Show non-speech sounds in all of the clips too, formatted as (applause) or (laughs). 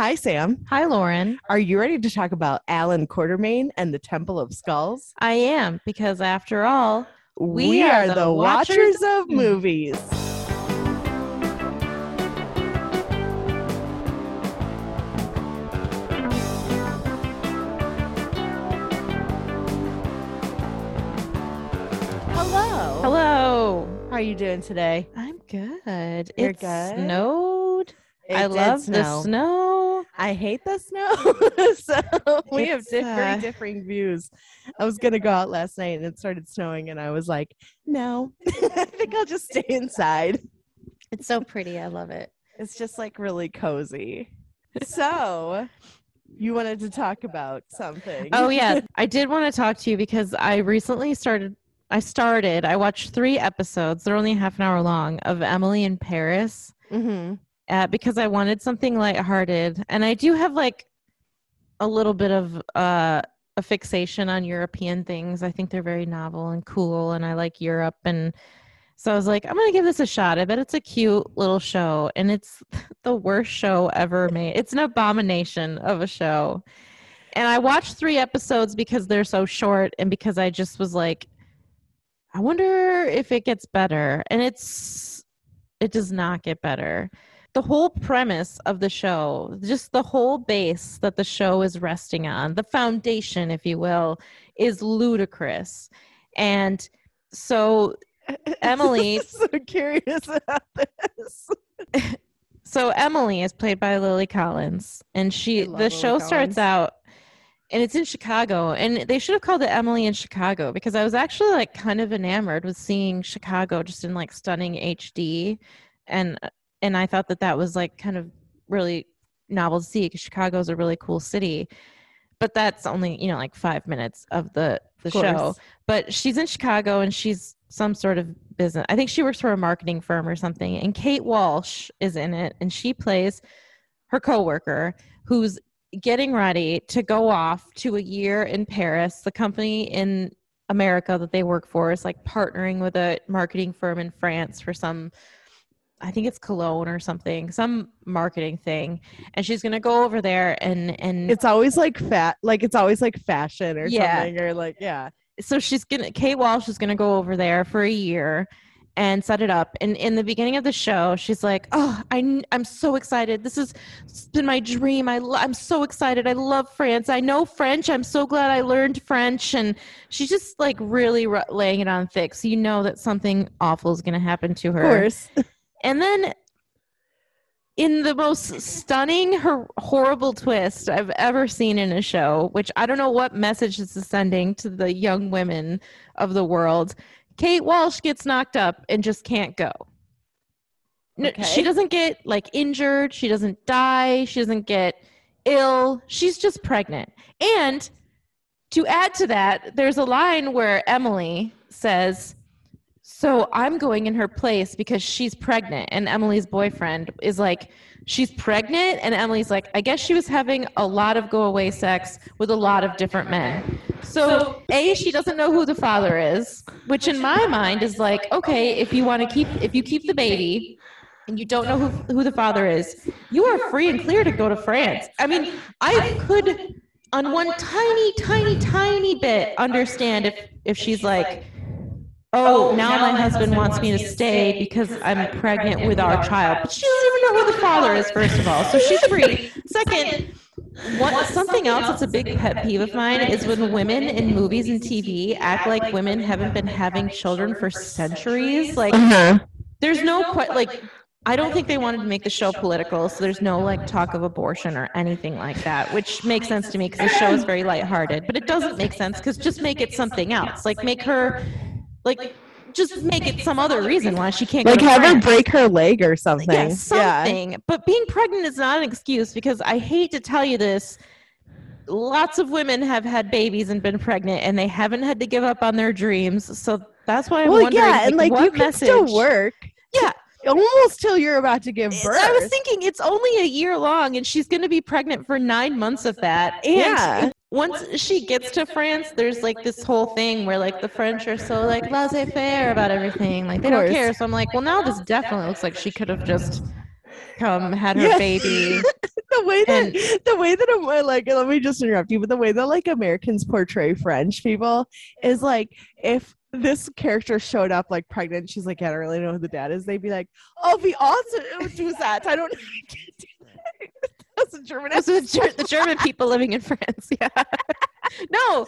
Hi, Sam. Hi, Lauren. Are you ready to talk about Allan Quatermain and the Temple of Skulls? I am, because after all, We, are, the, watchers, of movies. Hello. hello. How are you doing today? I'm good. You're it good? snowed. It I love the snow. snow. I hate the snow. (laughs) so we have It's, di- very uh, differing views. I was gonna go out last night and it started snowing, and I was like, no, (laughs) I think I'll just stay inside. It's so pretty. I love it. It's just like really cozy. So you wanted to talk about something. Oh yeah, (laughs) I did want to talk to you because I recently started. I started. I watched three episodes. They're only half an hour long of Emily in Paris. hmm because I wanted something lighthearted. And I do have like a little bit of uh, a fixation on European things. I think they're very novel and cool, and I like Europe. And so I was like, I'm going to give this a shot. I bet it's a cute little show. And it's (laughs) the worst show ever made. It's an abomination of a show. And I watched three episodes because they're so short and because I just was like, I wonder if it gets better. And it's, it does not get better the whole premise of the show, just the whole base that the show is resting on, the foundation, if you will, is ludicrous. And so (laughs) Emily- so curious about this. (laughs) so Emily is played by Lily Collins and she the Lily show starts out and it's in Chicago and they should have called it Emily in Chicago because I was actually like kind of enamored with seeing Chicago just in like stunning HD and and I thought that that was like kind of really novel to see because Chicago is a really cool city but that's only you know like 5 minutes of the the Of show but she's in Chicago and she's some sort of business. I think she works for a marketing firm or something. And Kate Walsh is in it and she plays her coworker who's getting ready to go off to a year in Paris. The company in America that they work for is like partnering with a marketing firm in France for some I think it's cologne or something, some marketing thing. And she's going to go over there and and It's always like fat, like it's always like fashion or Yeah. something, or like yeah. so she's gonna Kate Walsh is gonna go over there for a year and set it up. And in the beginning of the show, she's like, "Oh, I, I'm so excited! This has been my dream. I, I'm so excited. I love France. I know French. I'm so glad I learned French." And she's just like really laying it on thick, so you know that something awful is gonna happen to Of her. course. (laughs) And then in the most stunning, hor- horrible twist I've ever seen in a show, which I don't know what message this is sending to the young women of the world, Kate Walsh gets knocked up and just can't go. No, Okay. She doesn't get like injured. She doesn't die. She doesn't get ill. She's just pregnant. And to add to that, there's a line where Emily says, so I'm going in her place because she's pregnant. And Emily's boyfriend is like, she's pregnant. And Emily's like, I guess she was having a lot of go away sex with a lot of different men. So, A, she doesn't know who the father is, which in my mind is like, okay, if you want to keep, if you keep the baby and you don't know who, who the father is, you are free and clear to go to France. I mean, I could, on one tiny, tiny, tiny bit, understand if, if she's like, Oh, oh, now my husband wants me to stay because I'm pregnant with our child. But she doesn't even know who the father is, first of all. So she's free. Second, what, something else that's a big pet peeve of mine is when women in movies and TV act like women haven't been having children for centuries. Like, uh-huh. there's no quite like I don't think they wanted to make the show political, so there's no like talk of abortion or anything like that, which makes sense to me because the show is very lighthearted. But it doesn't make sense because just make it something else. Like make her, like just make it some other reason why she can't. Like to have her break her leg or something. Yeah, something. But being pregnant is not an excuse because I hate to tell you this. Lots of women have had babies and been pregnant, and they haven't had to give up on their dreams. So that's why I'm Well, wondering. yeah, and like what you can message, still work Yeah, almost till you're about to give birth. I was thinking it's only a year long, and she's going to be pregnant for nine months of that. And Yeah. once she gets to France, there's like this whole thing where like the French are so like laissez-faire about everything, like they don't care. So I'm like, well, now this definitely looks like she could have just come had her baby (laughs) the way that And- the way that I'm uh, like let me just interrupt you, but the way that like Americans portray French people is like if this character showed up like pregnant, she's like, I don't really know who the dad is. They'd be like, Oh, we also do that. I don't know. I can't do that. That's a German are the, the German people living in France. (laughs) Yeah. (laughs) no,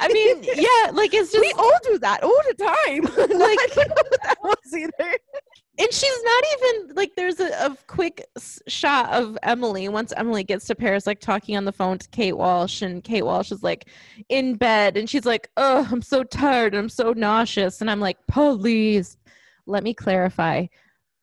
I mean, (laughs) yeah, like it's just we all do that all the time. like, I don't know what that was either. And she's not even like there's a, a quick shot of emily. Once emily gets to paris like talking on the phone to kate walsh and kate walsh is like in bed and she's like oh i'm so tired i'm so nauseous. And i'm like please let me clarify.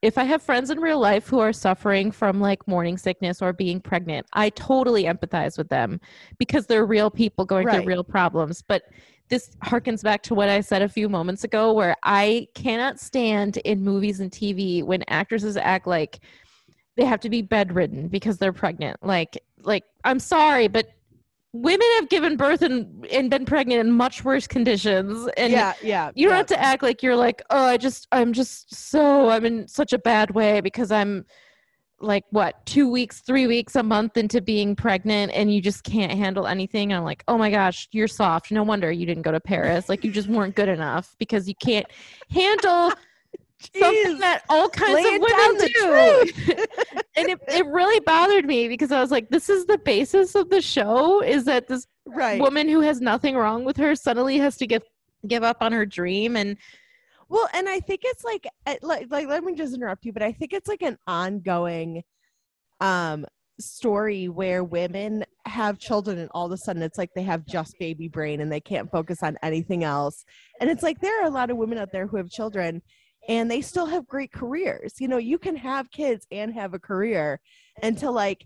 If i have friends in real life who are suffering from like morning sickness or being pregnant i totally empathize with them because they're real people going Right. through real problems. But this harkens back to what I said a few moments ago, where I cannot stand in movies and TV when actresses act like they have to be bedridden because they're pregnant. Like, like I'm sorry, but women have given birth and, and been pregnant in much worse conditions. And yeah, yeah. you don't yeah. have to act like you're like, oh, I just, I'm just so, I'm in such a bad way because I'm like what two weeks three weeks a month into being pregnant and you just can't handle anything? And i'm like oh my gosh you're soft. No wonder you didn't go to paris. Like you just weren't good enough because you can't handle (laughs) something that all kinds Laying of women do. (laughs) and it, it really bothered me because i was like this is the basis of the show is that this right. woman who has nothing wrong with her suddenly has to give give up on her dream and Well, and I think it's like, uh, like, like, let me just interrupt you, but I think it's like an ongoing um story where women have children and all of a sudden it's like they have just baby brain and they can't focus on anything else. And it's like there are a lot of women out there who have children and they still have great careers. You know, you can have kids and have a career and to like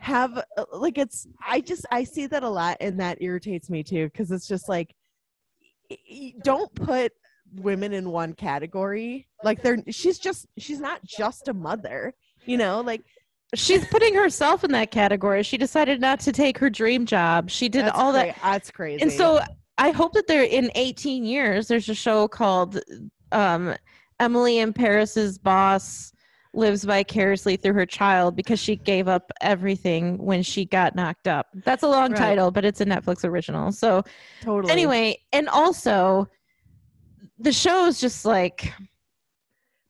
have uh, like it's I just I see that a lot and that irritates me too because it's just like don't put women in one category. Like they're she's just she's not just a mother you know? Like she's putting herself in that category. She decided not to take her dream job. She did that's all that. that's crazy. And so i hope that there in 18 years there's a show called um emily in paris's boss lives vicariously through her child because she gave up everything when she got knocked up. That's a long Right. title but it's a netflix original. So totally. anyway and also the show is just like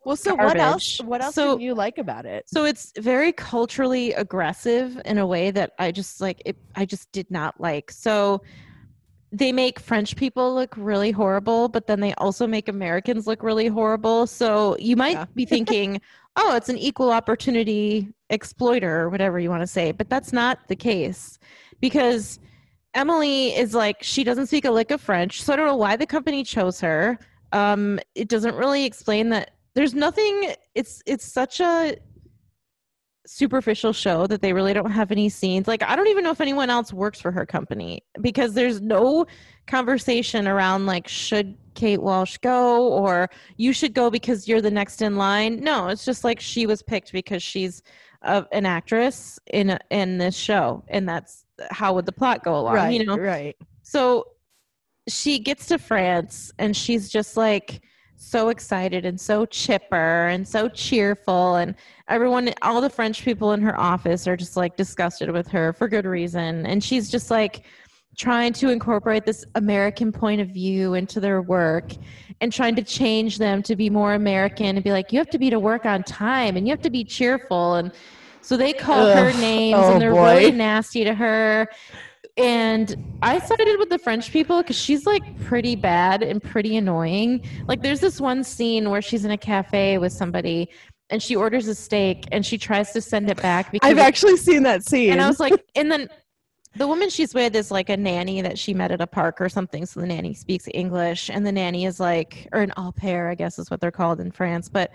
well so what else what else So- did you like about it So it's very culturally aggressive in a way that I just like it I just did not like. So they make French people look really horrible, but then they also make Americans look really horrible. So you might Yeah. be thinking, (laughs) "Oh, it's an equal opportunity exploiter or whatever you want to say." But that's not the case because Emily is like she doesn't speak a lick of French, so I don't know why the company chose her. Um, it doesn't really explain that. There's nothing. It's it's such a superficial show that they really don't have any scenes. Like I don't even know if anyone else works for her company because there's no conversation around like should Kate Walsh go or you should go because you're the next in line. No, it's just like she was picked because she's uh, an actress in a, in this show and that's how would the plot go along, right you know. right So she gets to France and she's just like so excited and so chipper and so cheerful and everyone all the French people in her office are just like disgusted with her for good reason. And she's just like trying to incorporate this American point of view into their work and trying to change them to be more American and be like you have to be to work on time and you have to be cheerful. And so they call her names Oh, and they're boy. really nasty to her and I sided with the French people because she's like pretty bad and pretty annoying. Like, there's this one scene where she's in a cafe with somebody and she orders a steak and she tries to send it back because. i've actually seen that scene and I was like, (laughs) and then the woman she's with is like a nanny that she met at a park or something. So the nanny speaks English, and the nanny is like, or an au pair, I guess is what they're called in France. But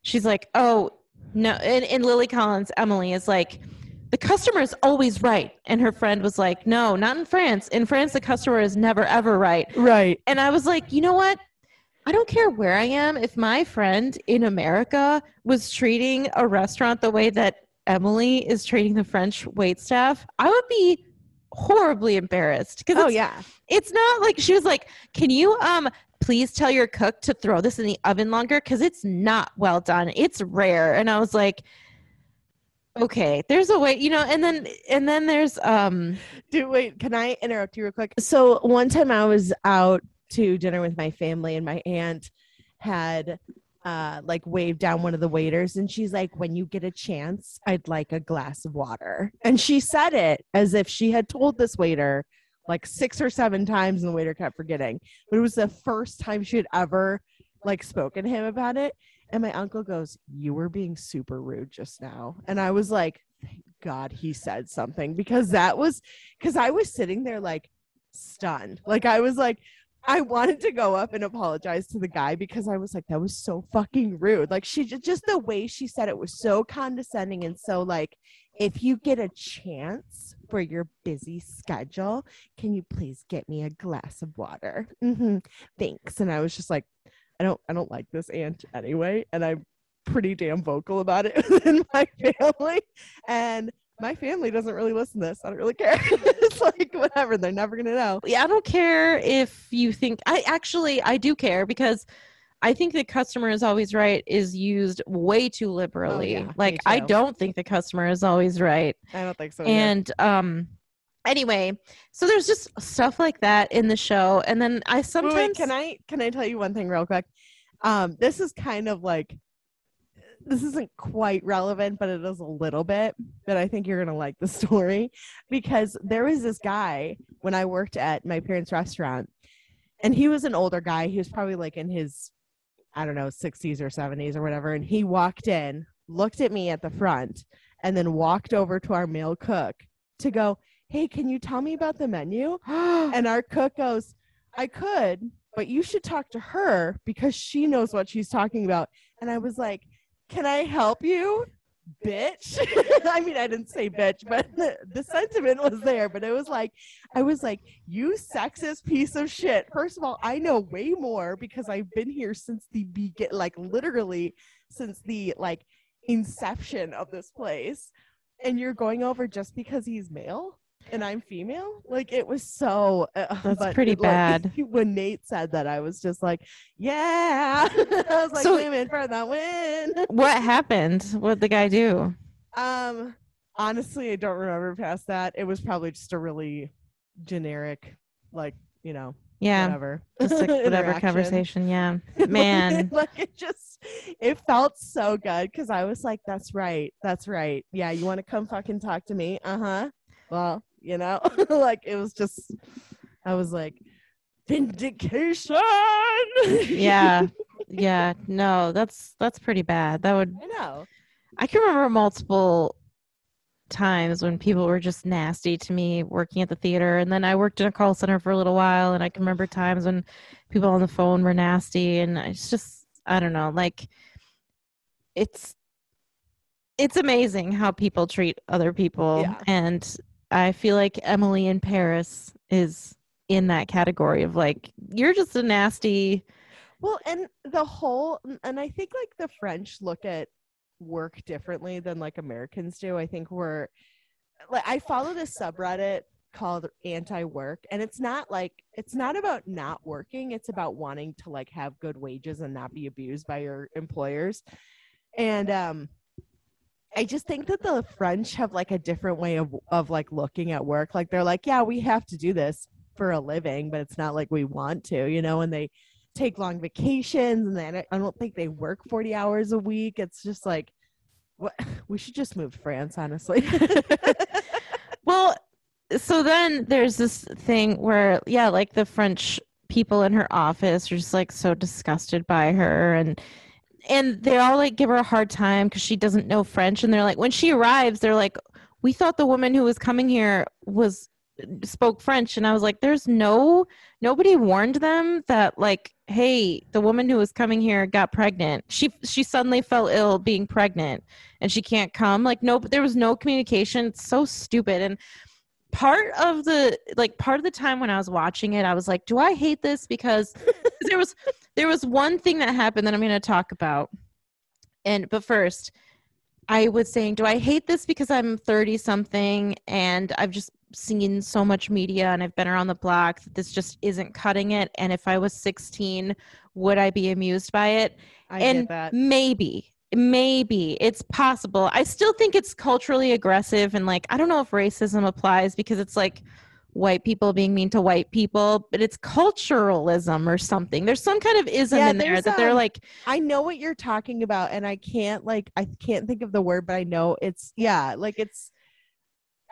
she's like, oh no, and, and Lily Collins, Emily is like, the customer is always right, and her friend was like, no, not in France. In France, the customer is never ever right. right And I was like, you know what? I don't care where I am. If my friend in America was treating a restaurant the way that Emily is treating the French wait staff, I would be horribly embarrassed. Oh yeah it's not like she was like, Can you um please tell your cook to throw this in the oven longer? Because it's not well done. It's rare. And I was like, okay, there's a way, you know, and then and then there's um Dude, wait, can I interrupt you real quick? So one time I was out to dinner with my family and my aunt had uh like waved down one of the waiters and she's like, When you get a chance, I'd like a glass of water. And she said it as if she had told this waiter like six or seven times and the waiter kept forgetting. But it was the first time she had ever like spoken to him about it. And my uncle goes, You were being super rude just now. And I was like, Thank God he said something because that was because I was sitting there like stunned. Like I was like, I wanted to go up and apologize to the guy because I was like, that was so fucking rude. Like she ju- just the way she said it was so condescending and so like, if you get a chance for your busy schedule, can you please get me a glass of water? hmm Thanks. And I was just like, I don't, I don't like this aunt anyway, and I'm pretty damn vocal about it (laughs) within my family, and my family doesn't really listen to this. I don't really care. (laughs) it's like whatever. They're never gonna know. yeah, I don't care if you think I actually I do care because I think the customer is always right is used way too liberally. Oh, yeah, like I don't think the customer is always right. I don't think so. either. and um anyway, so there's just stuff like that in the show and then I Wait, wait, sometimes can I can I tell you one thing real quick? Um, this is kind of like this isn't quite relevant, but it is a little bit. But I think you're gonna like the (laughs) story because there was this guy when I worked at my parents' restaurant, and he was an older guy. He was probably like in his I don't know 60s or 70s or whatever. And he walked in, looked at me at the front, and then walked over to our male cook to go, "Hey, can you tell me about the menu?" (gasps) And our cook goes, I could, but you should talk to her because she knows what she's talking about. And I was like, Can I help you? Bitch. (laughs) I mean, I didn't say bitch, but the, (laughs) the sentiment was there. But it was like, I was like, You sexist piece of shit. First of all, I know way more because I've been here since the begin, like literally since the like inception of this place. And you're going over just because he's male? And I'm female. Like it was so. Uh, (laughs) That's pretty it, like, bad. (laughs) when Nate said that, I was just like, "Yeah." (laughs) I was like, So- "Women for the win." what happened? What'd the guy do? Um, honestly, I don't remember past that. It was probably just a really generic, like you know, Yeah. whatever, Just like whatever conversation. Yeah. Man. like it just it felt so good because I was like, that's right, that's right. Yeah, you want to come fucking talk to me? Uh huh. Well, you know, (laughs) like it was just, I was like, vindication. Yeah. (laughs) Yeah. No, that's that's pretty bad. That would I know. I can remember multiple times when people were just nasty to me working at the theater and then I worked in a call center for a little while and I can remember times when people on the phone were nasty and it's just I don't know like it's it's amazing how people treat other people Yeah. and I feel like Emily in Paris is in that category of like you're just a nasty Well, and the whole, and I think like the French look at work differently than like Americans do. I think we're like, I follow this subreddit called anti work, and it's not like, it's not about not working, it's about wanting to like have good wages and not be abused by your employers. And, um, I just think that the French have like a different way of of like looking at work. Like they're like, yeah, we have to do this for a living, but it's not like we want to, you know, and they take long vacations and then I don't think they work 40 hours a week. It's just like what (sighs) we should just move to France, honestly. (laughs) Well, so then there's this thing where, yeah, like the French people in her office are just like so disgusted by her and and they all like give her a hard time because she doesn't know French. And they're like, when she arrives, they're like, we thought the woman who was coming here was spoke French. And I was like, there's no nobody warned them that like, hey, the woman who was coming here got pregnant. She she suddenly fell ill being pregnant and she can't come. Like, no, there was no communication. It's so stupid. And part of the like part of the time when I was watching it, I was like, do I hate this? Because (laughs) there was there was one thing that happened that I'm gonna talk about. And but first, I was saying, do I hate this because I'm 30 something and I've just seen so much media and I've been around the block that this just isn't cutting it? And if I was 16, would I be amused by it? I and get that. maybe maybe it's possible. I still think it's culturally aggressive and like I don't know if racism applies because it's like white people being mean to white people, but it's culturalism or something. There's some kind of ism Yeah, in there that they're um, like I know what you're talking about, and I can't like I can't think of the word, but I know it's yeah, like it's.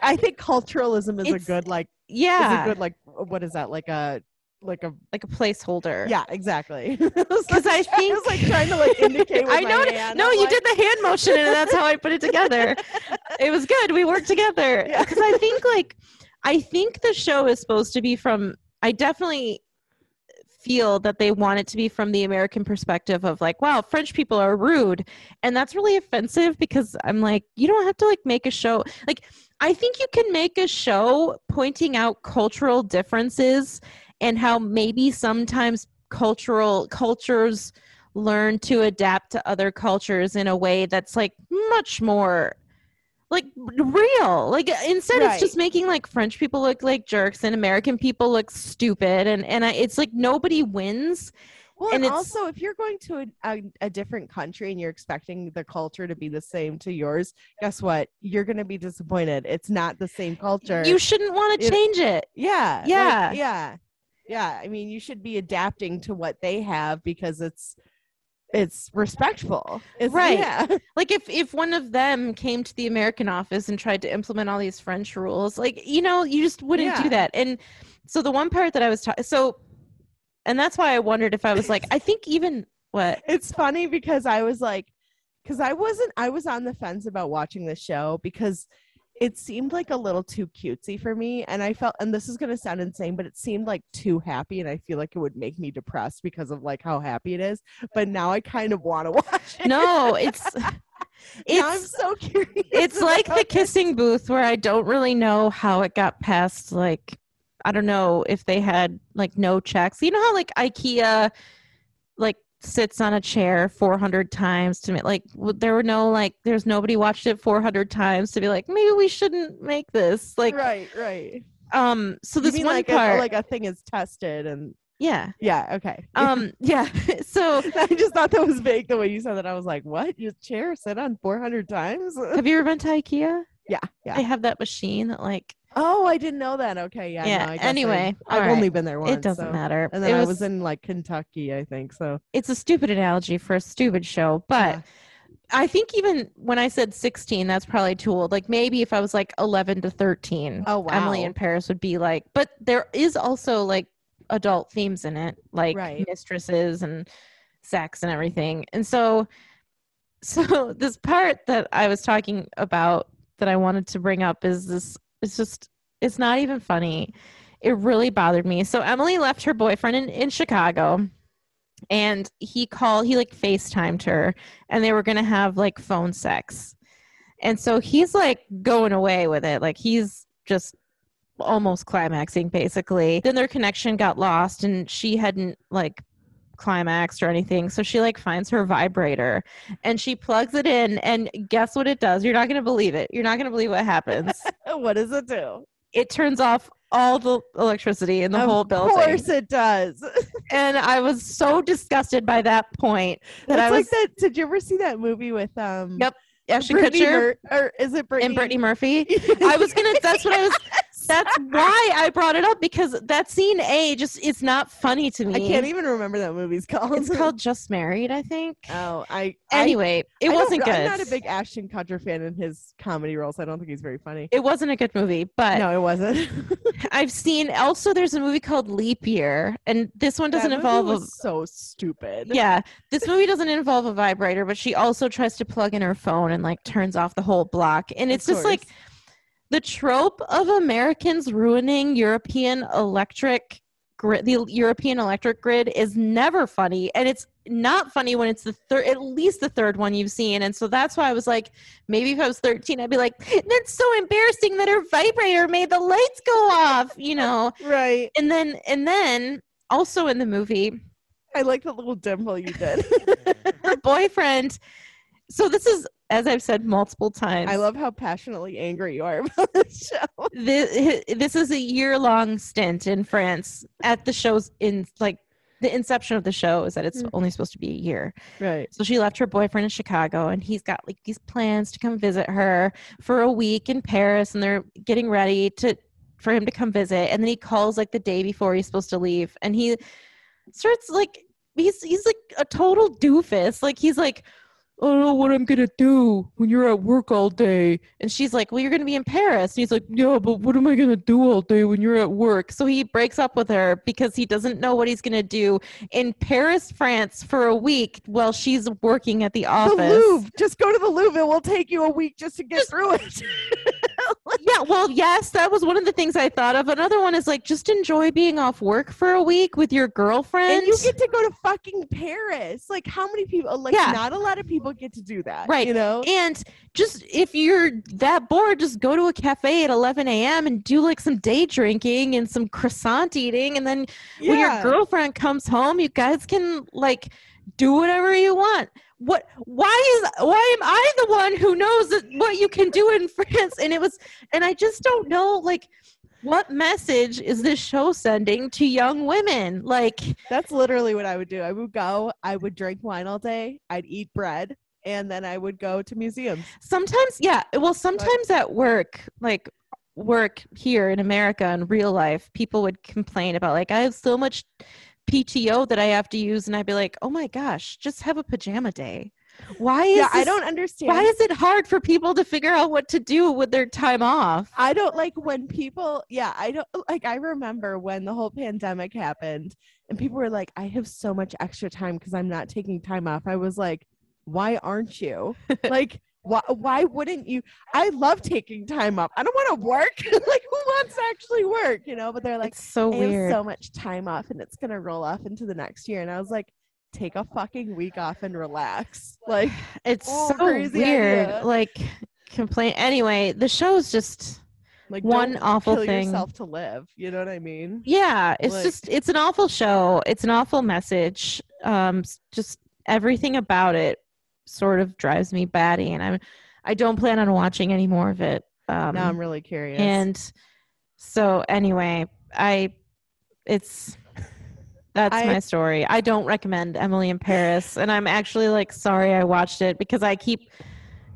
I think culturalism is a good like yeah, is a good like what is that like a like a like a placeholder. yeah exactly (laughs) because 'Cause I I think- was like trying to like indicate. (laughs) With I know. my it- hand. no, I'm you like, did the hand motion, and that's how I put it together. (laughs) it was good. We worked together Yeah. because I think like I think the show is supposed to be from. I definitely feel that they want it to be from the American perspective of like, wow, French people are rude, and that's really offensive because I'm like, you don't have to like make a show like. I think you can make a show pointing out cultural differences and how maybe sometimes cultural cultures learn to adapt to other cultures in a way that's like much more like real like instead Right. it's just making like french people look like jerks and american people look stupid and and I, it's like nobody wins Well, and and, also if you're going to a, a, a different country and you're expecting the culture to be the same to yours, guess what? You're going to be disappointed. It's not the same culture. you shouldn't want to change it yeah, like, Yeah. Yeah. I mean, you should be adapting to what they have because it's it's respectful. It's, Right. Yeah. (laughs) like if if one of them came to the american office and tried to implement all these french rules like you know you just wouldn't Yeah. do that and so the one part that i was talking so and that's why i wondered if i was like i think even what (laughs) It's funny because I was like, because I wasn't, I was on the fence about watching the show because it seemed like a little too cutesy for me. And I felt, and this is going to sound insane, but it seemed like too happy. And I feel like it would make me depressed because of like how happy it is. But now I kind of want to (laughs) watch it. no it's (laughs) Now I'm so curious. it's like the kissing booth where i don't really know how it got past like i don't know if they had like no checks you know how like ikea like sits on a chair 400 times to make like there were no like there's nobody watched it 400 times to be like maybe we shouldn't make this like right, right. um so this one like part a, like a thing is tested and yeah yeah, okay. (laughs) um yeah (laughs) so I just thought that was vague the way you said that. I was like, what? Your chair sit on 400 times? have you ever been to ikea yeah, yeah. they have that machine that like Oh, I didn't know that. Okay, yeah. Yeah, no, I guess anyway, I've all right. only been there once. it doesn't so- matter And then it I was in like Kentucky, I think. So, it's a stupid analogy for a stupid show, but Yeah. I think even when I said 16, that's probably too old. Like maybe if I was like 11 to 13, Oh, Emily wow. in Paris would be like, but there is also like adult themes in it, like Right. mistresses and sex and everything. And so, (laughs) so this part that I was talking about that I wanted to bring up is this, it's just, it's not even funny. It really bothered me. So Emily left her boyfriend in, in Chicago and he called he like FaceTimed her and they were gonna have like phone sex. And so he's like going away with it. Like he's just almost climaxing basically. Then their connection got lost and she hadn't like climaxed or anything. So she like finds her vibrator and she plugs it in and guess what it does? You're not gonna believe it. You're not gonna believe what happens. (laughs) what does it do? it turns off all the electricity in the of whole building. Of course it does. (laughs) And I was so disgusted by that point that It's I was like that. Did you ever see that movie with um? Yep, Ashton Brittany Kutcher Mur- or is it Brittany? and Brittany Murphy. (laughs) I was gonna. That's what I was. That's why I brought it up because that scene A just it's not funny to me. I can't even remember that movie's called. It's called Just Married, I think. Oh, I. I- Anyway, it I wasn't good. I'm not a big Ashton Kutcher fan in his comedy roles. I don't think he's very funny. it wasn't a good movie, but no, it wasn't. (laughs) I've seen also there's a movie called Leap Year, and this one doesn't involve a so stupid. yeah this movie doesn't involve a vibrator but she also tries to plug in her phone and like turns off the whole block and it's just like. The trope of americans ruining european electric grid the european electric grid is never funny and it's not funny when it's the third at least the third one you've seen and so that's why i was like maybe if i was 13 i'd be like that's so embarrassing that her vibrator made the lights go off you know right. and then and then also in the movie I like the little dimple you did. (laughs) her boyfriend. So this is, as I've said multiple times, I love how passionately angry you are (laughs) about this show. this. This is a year long stint in France at the shows in like the inception of the show is that it's Mm. only supposed to be a year. Right. So she left her boyfriend in Chicago and he's got like these plans to come visit her for a week in Paris and they're getting ready to for him to come visit and then he calls like the day before he's supposed to leave and he starts like he's he's like a total doofus. Like he's like I don't know what I'm gonna do when you're at work all day. And she's like, Well, you're gonna be in Paris. And he's like, Yeah, but what am I gonna do all day when you're at work? So he breaks up with her because he doesn't know what he's gonna do in Paris, France for a week while she's working at the office. The. Louvre. Just go to the Louvre. It will take you a week just to get through it. (laughs) Yeah, well, yes, that was one of the things I thought of. Another one is like just enjoy being off work for a week with your girlfriend. and you get to go to fucking Paris. Like, how many people? Like, Yeah. not a lot of people get to do that. Right. You know. And just if you're that bored, just go to a cafe at 11 a.m. and do like some day drinking and some croissant eating. And then when your girlfriend comes home, you guys can like do whatever you want. What? Why is? Why am I the one who knows what you can do in (laughs) France? And it was, and I just don't know, like, what message is this show sending to young women? Like, That's literally what I would do. I would go. I would drink wine all day. I'd eat bread, and then I would go to museums. sometimes yeah well sometimes at work like work here in america in real life people would complain about like i have so much pto that i have to use and i'd be like oh my gosh just have a pajama day why is yeah, I don't understand. why is it hard for people to figure out what to do with their time off I don't like when people, yeah, I don't like. I remember when the whole pandemic happened and people were like, I have so much extra time because I'm not taking time off. I was like, why aren't you? (laughs) like, why, why wouldn't you? I love taking time off. I don't want to work. (laughs) like, who wants to actually work? You know, but they're like, it's so weird so much time off and it's going to roll off into the next year. And I was like, take a fucking week off and relax. (sighs) Like, it's oh, so crazy weird idea. like complain anyway the show is just like One awful thing. yourself to live. You know what I mean? yeah it's Like- just it's an awful show it's an awful message um just everything about it sort of drives me batty and i'm i don't plan on watching any more of it um now I'm really curious. and so anyway i it's that's I- my story i don't recommend emily in paris and i'm actually like sorry i watched it because i keep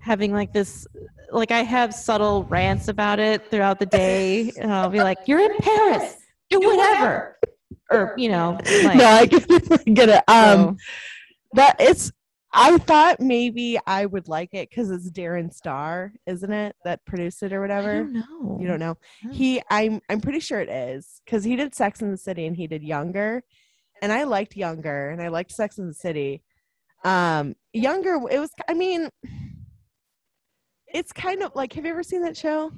having like this like i have subtle rants about it throughout the day and i'll be like you're in paris do whatever or you know like no, I get, (laughs) get it. Um, so- that it's. I thought maybe I would like it because it's Darren Star, isn't it? That produced it or whatever. don't know. You don't know. No. He, I'm, I'm pretty sure it is because he did Sex in the City and he did Younger, and I liked Younger and I liked Sex in the City. Um, Younger, it was. I mean, it's kind of like. Have you ever seen that show?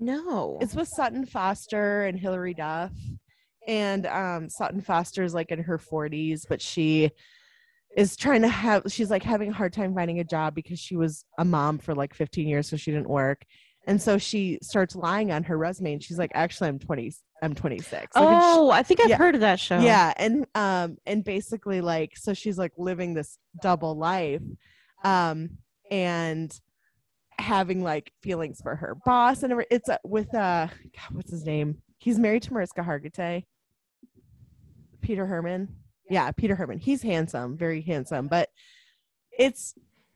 no It's with Sutton Foster and Hilary Duff. And um Sutton Foster is like in her 40s, but she is trying to have she's like having a hard time finding a job because she was a mom for like 15 years, so she didn't work. And so she starts lying on her resume and she's like, actually I'm 20 I'm 26. Like, and she- oh i think i've yeah. heard of that show yeah and um and basically like so she's like living this double life um and having like feelings for her boss and it's uh, with uh God, what's his name he's married to mariska hargitay peter hermann yeah peter hermann he's handsome very handsome but it's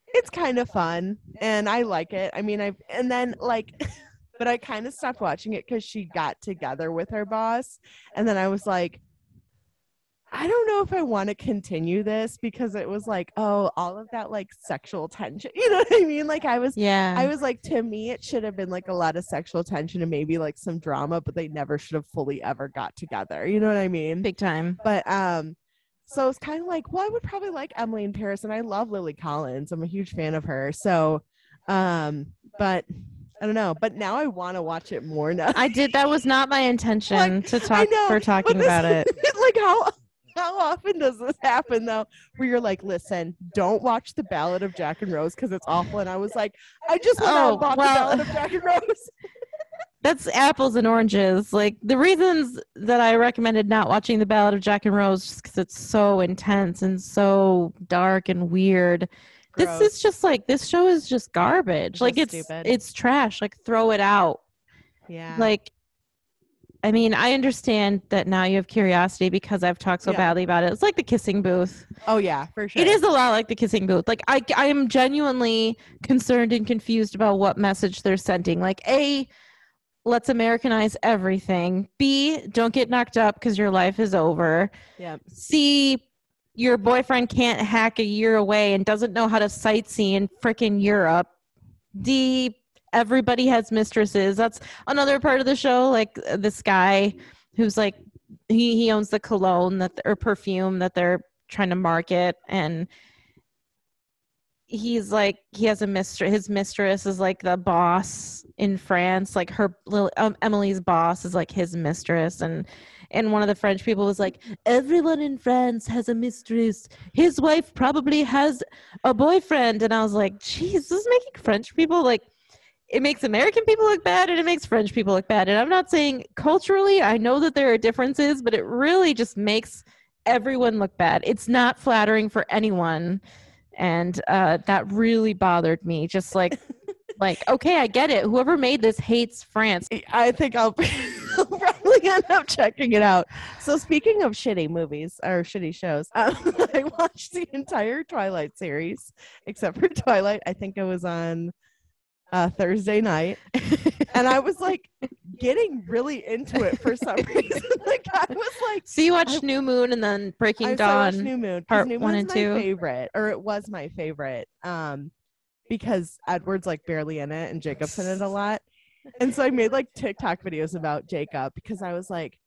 it's kind of fun and i like it i mean i and then like (laughs) but i kind of stopped watching it because she got together with her boss and then I was like, I don't know if I want to continue this because it was like, oh, all of that like sexual tension. (laughs) You know what I mean? Like I was yeah I was like, to me, it should have been like a lot of sexual tension and maybe like some drama, but they never should have fully ever got together. You know what I mean? big time But um, so it's kind of like, well, I would probably like Emily in Paris, and I love Lily Collins. I'm a huge fan of her. So, um, but I don't know. But now I want to watch it more now. I did. That was not my (laughs) intention to talk know, for talking this- about it. (laughs) like how how often does this happen though? Where you're like, listen, don't watch the Ballad of Jack and Rose because it's awful. And I was like, I just went out Oh, and bought well- the Ballad of Jack and Rose. (laughs) That's apples and oranges. Like the reasons that I recommended not watching the Ballad of Jack and Rose, just because it's so intense and so dark and weird. Gross. This is just like this show is just garbage. It's like it's stupid. it's trash. Like throw it out. yeah. Like I mean, I understand that now you have curiosity because I've talked so Yeah. badly about it. It's like the kissing booth. Oh yeah, for sure. It is a lot like the kissing booth. Like I I am genuinely concerned and confused about what message they're sending. Like A let's Americanize everything. B don't get knocked up because your life is over. Yeah. C your boyfriend can't hack a year away and doesn't know how to sightsee in frickin' Europe. D everybody has mistresses. That's another part of the show. Like uh, this guy who's like he he owns the cologne that or perfume that they're trying to market and he's like he has a mistress his mistress is like the boss in france like her little um, emily's boss is like his mistress and and one of the french people was like everyone in france has a mistress. His wife probably has a boyfriend. And i was like geez this is making french people like it makes american people look bad and it makes french people look bad. And i'm not saying culturally i know that there are differences but it really just makes everyone look bad. It's not flattering for anyone and uh, that really bothered me just like like okay i get it whoever made this hates france I think (laughs) I'll, probably end up checking it out. So speaking of shitty movies or shitty shows, um, (laughs) I watched the entire Twilight series except for Twilight. I think it was on uh, Thursday night, (laughs) and I was like getting really into it for some (laughs) reason. (laughs) like I was like. so you watched I- new moon and then breaking I dawn New Moon, part New one and my two. favorite, or it was my favorite, um, because Edward's like barely in it and Jacob's in it a lot, and so I made like TikTok videos about Jacob because I was like,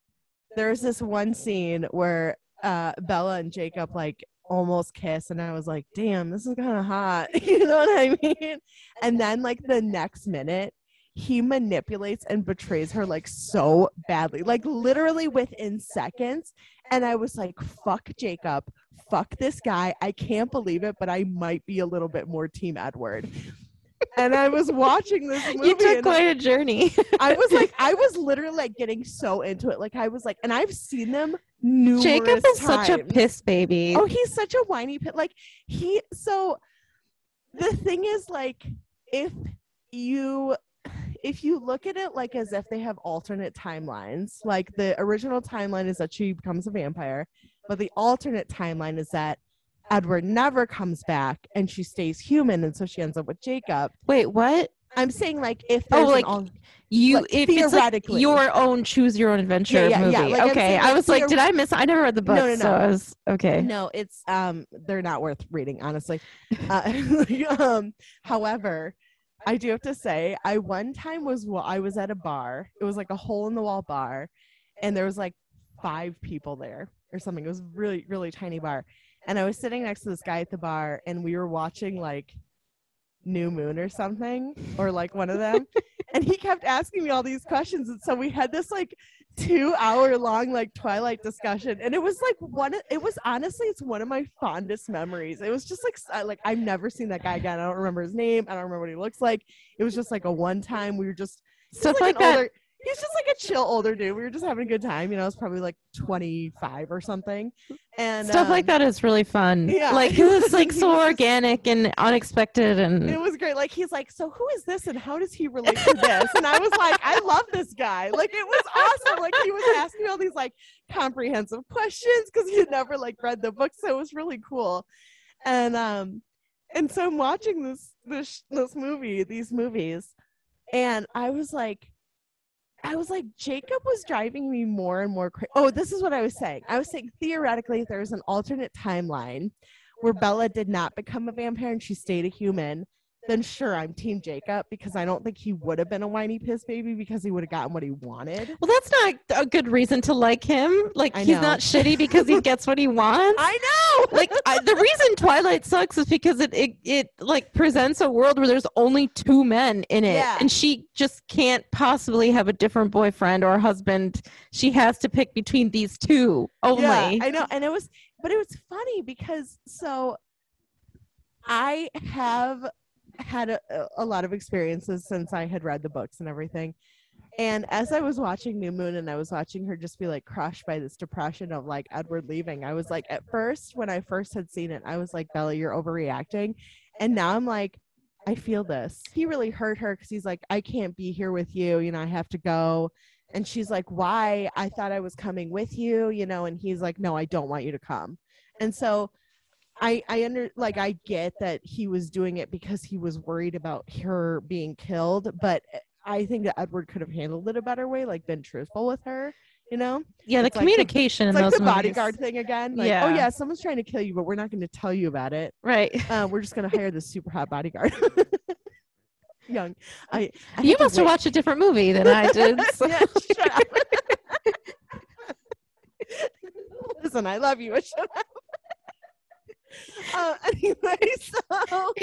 there's this one scene where uh, Bella and Jacob like almost kiss, and I was like, damn, this is kind of hot, (laughs) you know what I mean? And then like the next minute. He manipulates and betrays her like so badly, like literally within seconds. And I was like, fuck Jacob, fuck this guy. I can't believe it, but I might be a little bit more Team Edward. and I was watching this (laughs) movie. you took quite a journey (laughs) I was like, I was (laughs) literally like getting so into it. Like I was like, and I've seen them numerous jacob is such a piss baby Oh, he's such a whiny pit. Like he. So the thing is, like, if you if you look at it like as if they have alternate timelines, like the original timeline is that she becomes a vampire, but the alternate timeline is that Edward never comes back and she stays human, and so she ends up with Jacob. wait what I'm saying like if Oh, like, al- you Like, if it's like theoretically. your own choose your own adventure Yeah, yeah, yeah. movie Like, okay i was like did i miss i never read the book No, no, so no. i was okay No, it's um they're not worth reading, honestly. Uh, (laughs) um, however, I do have to say, I one time was wa- I was at a bar. It was like a hole in the wall bar, and there was like five people there or something. It was really really tiny bar, and I was sitting next to this guy at the bar, and we were watching like New Moon or something, or like one of them, (laughs) and he kept asking me all these questions, and so we had this like two hour long like twilight discussion and it was like one of- it was honestly it's one of my fondest memories. It was just like like i've never seen that guy again. I don't remember his name. I don't remember what he looks like. It was just like a one time we were just Stuff like, like that- older, he's just like a chill older dude. We were just having a good time you know i was probably like 25 or something and stuff like um, that is really fun yeah. like it's like so was organic and unexpected and it was great. Like he's like, so who is this and how does he relate to this? And I was like, I love this guy. Like it was awesome. Like he was asking me all these like comprehensive questions because he had never like read the book, so it was really cool. And um, and so I'm watching this this this movie, these movies, and I was like. I was like, Jacob was driving me more and more crazy. Oh, this is what I was saying. I was saying theoretically, if there was an alternate timeline where Bella did not become a vampire and she stayed a human, then sure, I'm Team Jacob because I don't think he would have been a whiny piss baby because he would have gotten what he wanted. well that's not a good reason to like him like I he's know. not shitty because he (laughs) gets what he wants I know. (laughs) like I, the reason twilight sucks is because it, it it like presents a world where there's only two men in it Yeah. and she just can't possibly have a different boyfriend or husband she has to pick between these two only Yeah, I know. And it was, but it was funny because so I have had a, a lot of experiences since I had read the books and everything. And as I was watching New Moon and I was watching her just be like crushed by this depression of like Edward leaving, I was like, at first, when I first had seen it, I was like, Bella, you're overreacting. And now I'm like, I feel this. He really hurt her because he's like, I can't be here with you. You know, I have to go. and she's like why i thought i was coming with you you know and he's like no i don't want you to come and so i i under like i get that he was doing it because he was worried about her being killed but i think that edward could have handled it a better way like been truthful with her you know Yeah, the It's like the- communication in like those the movies. bodyguard thing again like oh Yeah. yeah someone's trying to kill you but we're not going to tell you about it Right. uh, we're just going to hire this super hot bodyguard (laughs) young i, I You must have watched a different movie than I did. (laughs) so- Yeah, shut up. (laughs) Listen, I love you. Shut up. Uh, (laughs) anyway, so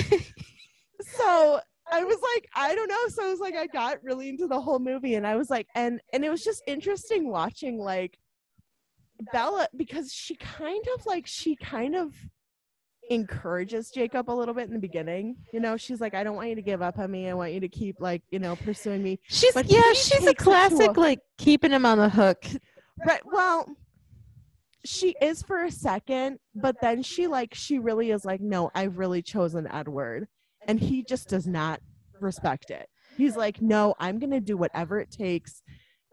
so I was like, I don't know. So I was like, I got really into the whole movie, and I was like, and and it was just interesting watching like Bella because she kind of like she kind of encourages Jacob a little bit in the beginning. You know, she's like, I don't want you to give up on me. I want you to keep like you know pursuing me. She's But yeah, she's a takes it to classic a- like keeping him on the hook. Right. Well, she is for a second, but then she like she really is like, no, I've really chosen Edward, and he just does not respect it. He's like, no, I'm gonna do whatever it takes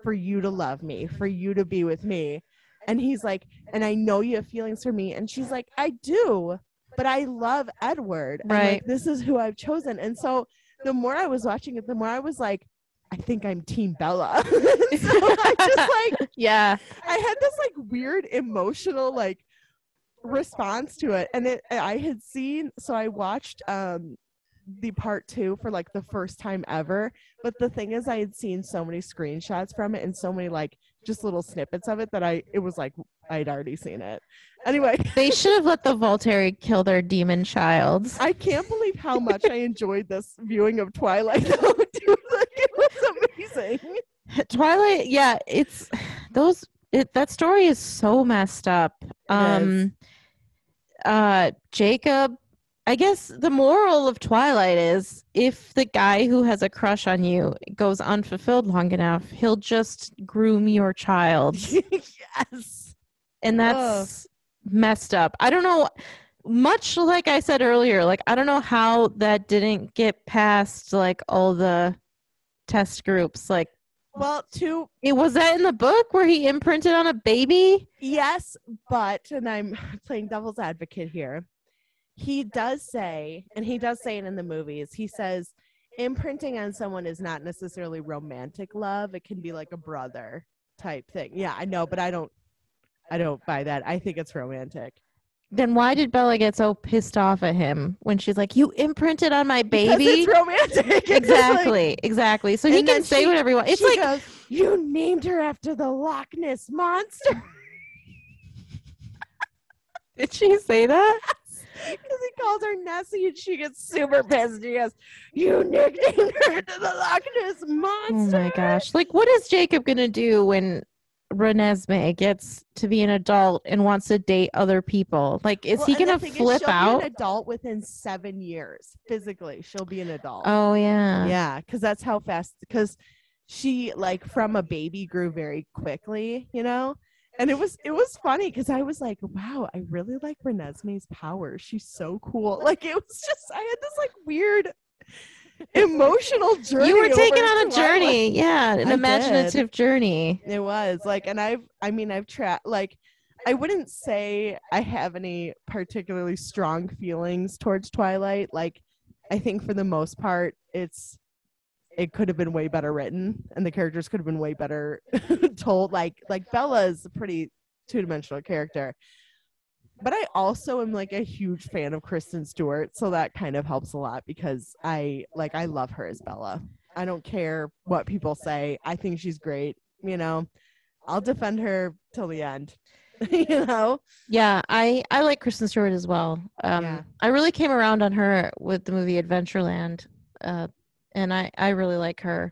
for you to love me, for you to be with me. And he's like, and I know you have feelings for me. And she's like, I do, but I love Edward. And, like, Right. this is who I've chosen. And so the more I was watching it, the more I was like, I think I'm Team Bella. (laughs) so I (laughs) just like Yeah. I had this like weird emotional like response to it and it I had seen so I watched um the part 2 for like the first time ever but the thing is I had seen so many screenshots from it and so many like just little snippets of it that I it was like I'd already seen it. Anyway, They (laughs) should have let the Volturi kill their demon child. I can't believe how much I enjoyed this viewing of Twilight though. Dude, like, it was amazing. (laughs) Twilight, yeah, it's (sighs) those it, that story is so messed up. Um uh Jacob I guess the moral of Twilight is if the guy who has a crush on you goes unfulfilled long enough, he'll just groom your child. (laughs) yes. And that's messed up. I don't know much like I said earlier, like I don't know how that didn't get past like all the test groups. Like Well, to it was that in the book where he imprinted on a baby? Yes, but and I'm (laughs) playing devil's advocate here. He does say, and he does say it in the movies. He says imprinting on someone is not necessarily romantic love. It can be like a brother type thing. Yeah, I know, but I don't I don't buy that. I think it's romantic. Then why did Bella get so pissed off at him when she's like, "You imprinted on my Because baby"? it's romantic. (laughs) It's like- exactly, exactly. So he can say she- whatever he wants. It's like goes, you named her after the Loch Ness monster. (laughs) Did she say that? Because he calls her Nessie and she gets super pissed. She goes, You nicknamed her to the Loch Ness monster. Oh my gosh. Like what is Jacob gonna do when Renesmee gets to be an adult and wants to date other people? Like is Well, he gonna flip she'll Be out? an adult within seven years. Physically, she'll be an adult. Oh yeah. yeah, because that's how fast. Because she like from a baby grew very quickly, you know. And it was it was funny because I was like, wow, I really like Renesmee's power. She's so cool. (laughs) Like it was just I had this like weird emotional journey. You were taken on a journey. Yeah, I an did. imaginative journey. It was like, and I've, I mean, I've tried, like, I wouldn't say I have any particularly strong feelings towards Twilight. Like, I think for the most part, it's, it could have been way better written and the characters could have been way better (laughs) told. Like, like Bella is a pretty two dimensional character. But I also am like a huge fan of Kristen Stewart, so that kind of helps a lot because I like I love her as Bella. I don't care what people say. I think she's great. You know, I'll defend her till the end. (laughs) you know, Yeah, I I like Kristen Stewart as well. Um, Yeah. I really came around on her with the movie Adventureland, uh, and I I really like her.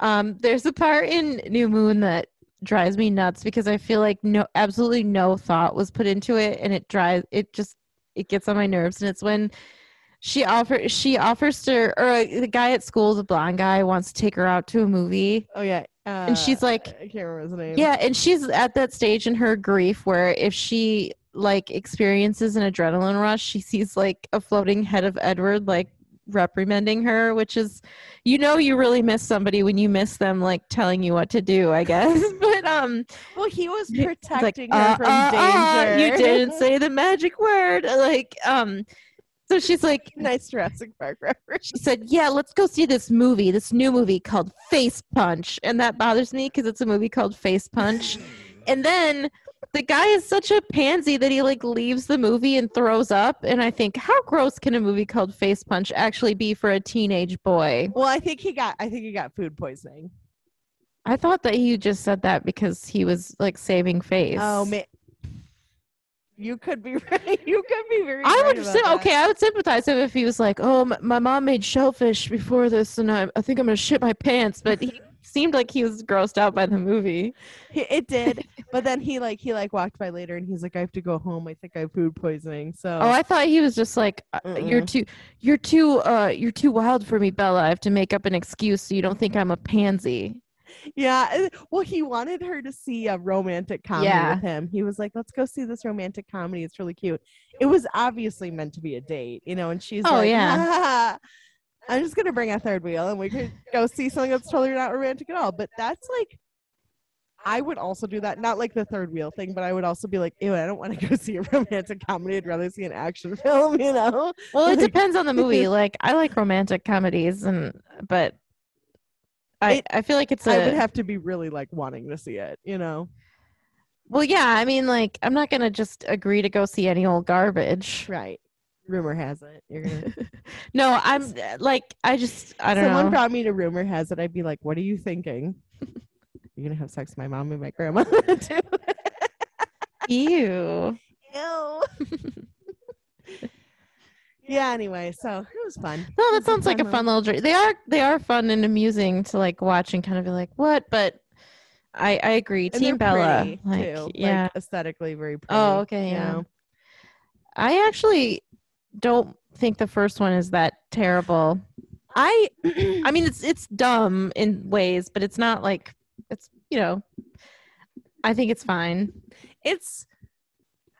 Um, there's a part in New Moon that drives me nuts because I feel like no absolutely no thought was put into it, and it drives it just it gets on my nerves, and it's when she offers she offers to or uh, the guy at school, the blonde guy, wants to take her out to a movie, oh yeah, uh, And she's like- I can't remember his name. yeah, and she's at that stage in her grief where if she like experiences an adrenaline rush, she sees like a floating head of Edward like reprimanding her, which is, you know, you really miss somebody when you miss them like telling you what to do, I guess. (laughs) but um, Well, he was He's like, protecting uh, her from uh, uh, danger. you didn't (laughs) say the magic word. Like um, so she's like, nice Jurassic Park reference. she said, "Yeah, let's go see this movie, this new movie called Face Punch," and that bothers me because it's a movie called Face Punch. and then the guy is such a pansy that he like leaves the movie and throws up. And I think, how gross can a movie called Face Punch actually be for a teenage boy? Well, I think he got. I think he got food poisoning. I thought that he just said that because he was like saving face. Oh man, you could be (laughs) right. You could be very. I would say, okay, I would sympathize him if he was like, "Oh, m- my mom made shellfish before this, and I, I think I'm gonna shit my pants." But he seemed like he was grossed out by the movie. He- It did, but then he like he like walked by later and he's like, I have to go home. I think I have food poisoning. So Oh, I thought he was just like, uh, "You're too, you're too, uh, you're too wild for me, Bella. I have to make up an excuse so you don't think I'm a pansy." yeah. uh, Well, he wanted her to see a romantic comedy Yeah. with him. He was like, Let's go see this romantic comedy. It's really cute. It was obviously meant to be a date, you know. And she's Oh, like, yeah. (laughs) I'm just gonna bring a third wheel and we could go see something that's totally not romantic at all. But that's like. I would also do that, not like the third wheel thing, but I would also be like, ew, I don't want to go see a romantic comedy. I'd rather see an action (laughs) film, you know? Well, it (laughs) depends on the movie. Like, I like romantic comedies, and but I, It- I feel like it's a I would have to be really like wanting to see it, you know? well, yeah. I mean, like, I'm not gonna just agree to go see any old garbage. Right. Rumor has it. You're gonna (laughs) No, I'm uh, like, I just, I don't know. someone know. brought me to rumor has it, I'd be like, What are you thinking? (laughs) You're gonna have sex with my mom and my grandma (laughs) too. Ew. Ew. yeah, anyway, so it was fun. No, that sounds like a fun little dream. They are, they are fun and amusing to like watch and kind of be like, what? But I, I agree. And Team Bella, pretty, like, too, yeah. like aesthetically very pretty. oh, okay, you yeah. know? I actually don't think the first one is that terrible. I (clears throat) I mean, it's it's dumb in ways, but it's not like it's you know. I think it's fine. it's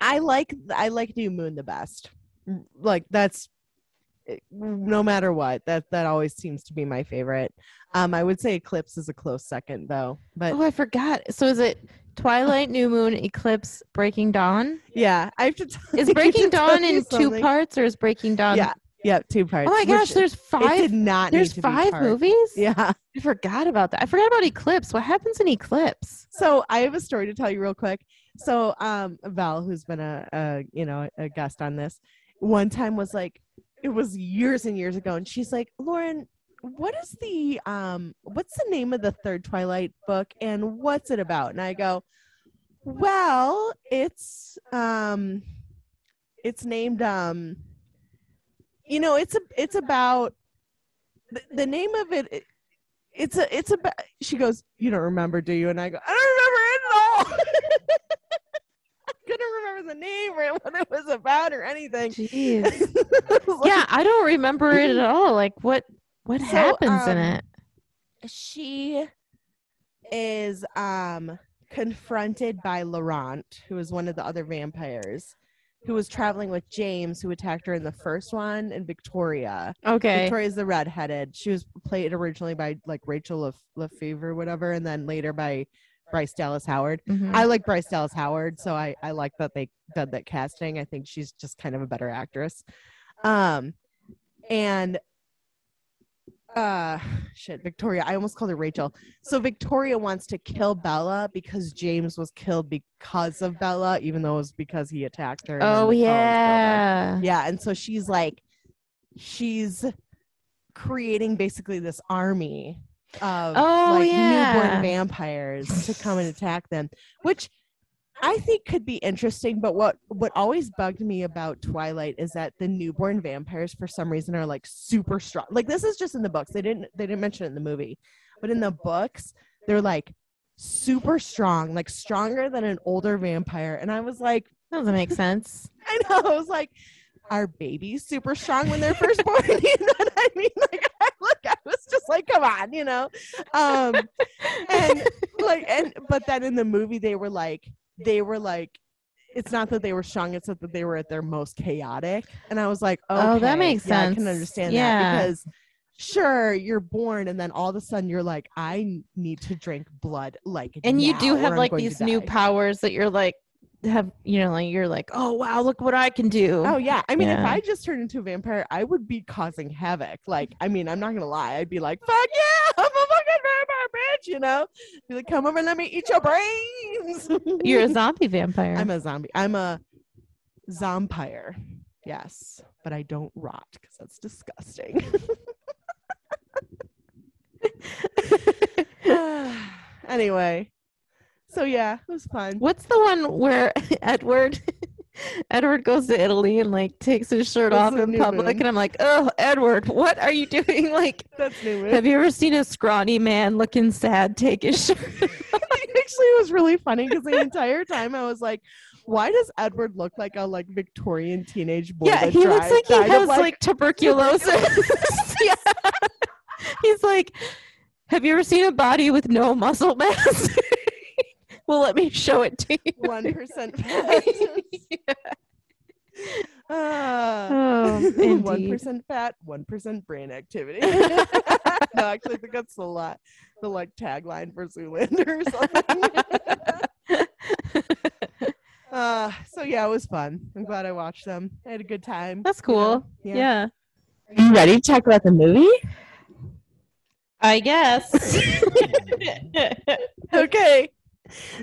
I like I like New Moon the best. Like that's it- no matter what that that always seems to be my favorite. Um, I would say Eclipse is a close second though, but Oh, I forgot. So is it Twilight, New Moon, Eclipse, Breaking Dawn? yeah, I have to. Tell (laughs) Is Breaking Dawn in two parts, or is Breaking Dawn? Yeah, yeah, two parts. Oh my gosh, there's it five. did not. There's need to five movies. Yeah. I forgot about that. I forgot about Eclipse. What happens in Eclipse? So I have a story to tell you real quick. So um Val, who's been a, a you know a guest on this, one time was like, it was years and years ago, and she's like, Lauren, what is the um what's the name of the third Twilight book and what's it about? And I go, well, it's um it's named um you know it's a it's about the, the name of it it- it's a it's about she goes you don't remember do you and i go i don't remember it at all (laughs) couldn't remember the name or what it was about or anything Jeez. Like, (laughs) yeah, I don't remember it at all. Like what what So, happens in um, it? she is um confronted by Laurent, who is one of the other vampires, who was traveling with James, who attacked her in the first one, and Victoria. Okay. Victoria's the redheaded. She was played originally by like Rachelle Lef- Lefevre or whatever, and then later by Bryce Dallas Howard. Mhm. I like Bryce Dallas Howard, so I I like that they did that casting. I think she's just kind of a better actress. Um, and uh, shit, Victoria. I almost called her Rachel. So Victoria wants to kill Bella because James was killed because of Bella, even though it was because he attacked her. oh the Cullens killed her. yeah. Yeah, and so she's like, she's creating basically this army of Oh, like yeah. newborn vampires to come and attack them, which I think could be interesting. But what what always bugged me about Twilight is that the newborn vampires, for some reason, are like super strong. Like this is just in the books; they didn't they didn't mention it in the movie, but in the books, they're like super strong, like stronger than an older vampire. And I was like. Doesn't make sense. (laughs) I know. I was like, are babies super strong when they're first born? (laughs) you know what I mean? Like, I look, I was just like, come on, you know. Um, and like, and but then in the movie, they were like, they were like, it's not that they were strong; it's that they were at their most chaotic. And I was like, okay, Oh, that makes yeah, I can understand Yeah. that because sure, you're born, and then all of a sudden you're like, I need to drink blood, like, and you do have like these new powers that you're like have you know like you're like oh wow look what i can do Oh yeah, I mean, if I just turned into a vampire, I would be causing havoc. Like, I mean, I'm not gonna lie, I'd be like, "Fuck yeah, (laughs) I'm a fucking vampire, bitch!" You know, be like, "Come over and let me eat your brains." you're a (laughs) zombie vampire I'm a zombie. I'm a zompire. Yes, but I don't rot because that's disgusting. (laughs) (sighs) anyway, so yeah, it was fun. what's the one where (laughs) edward (laughs) edward goes to italy and like takes his shirt That's off in public moon. and i'm like oh edward what are you (laughs) doing like That's new. have you ever seen a scrawny man looking sad take his shirt Actually, it was really funny because the entire time I was like, "Why does Edward look like a like Victorian teenage boy?" yeah he looks like he of, has like, tuberculosis yeah he's like have you ever seen a body with no muscle mass well let me show it to you one (laughs) percent fat. (laughs) Uh, Oh, (laughs) one percent fat, one percent brain activity. no, actually, I think that's a lot, the like tagline for Zoolander or something. uh, so yeah, it was fun. I'm glad I watched them. I had a good time. That's you know? cool. yeah. Are you ready to talk about the movie? I guess. okay.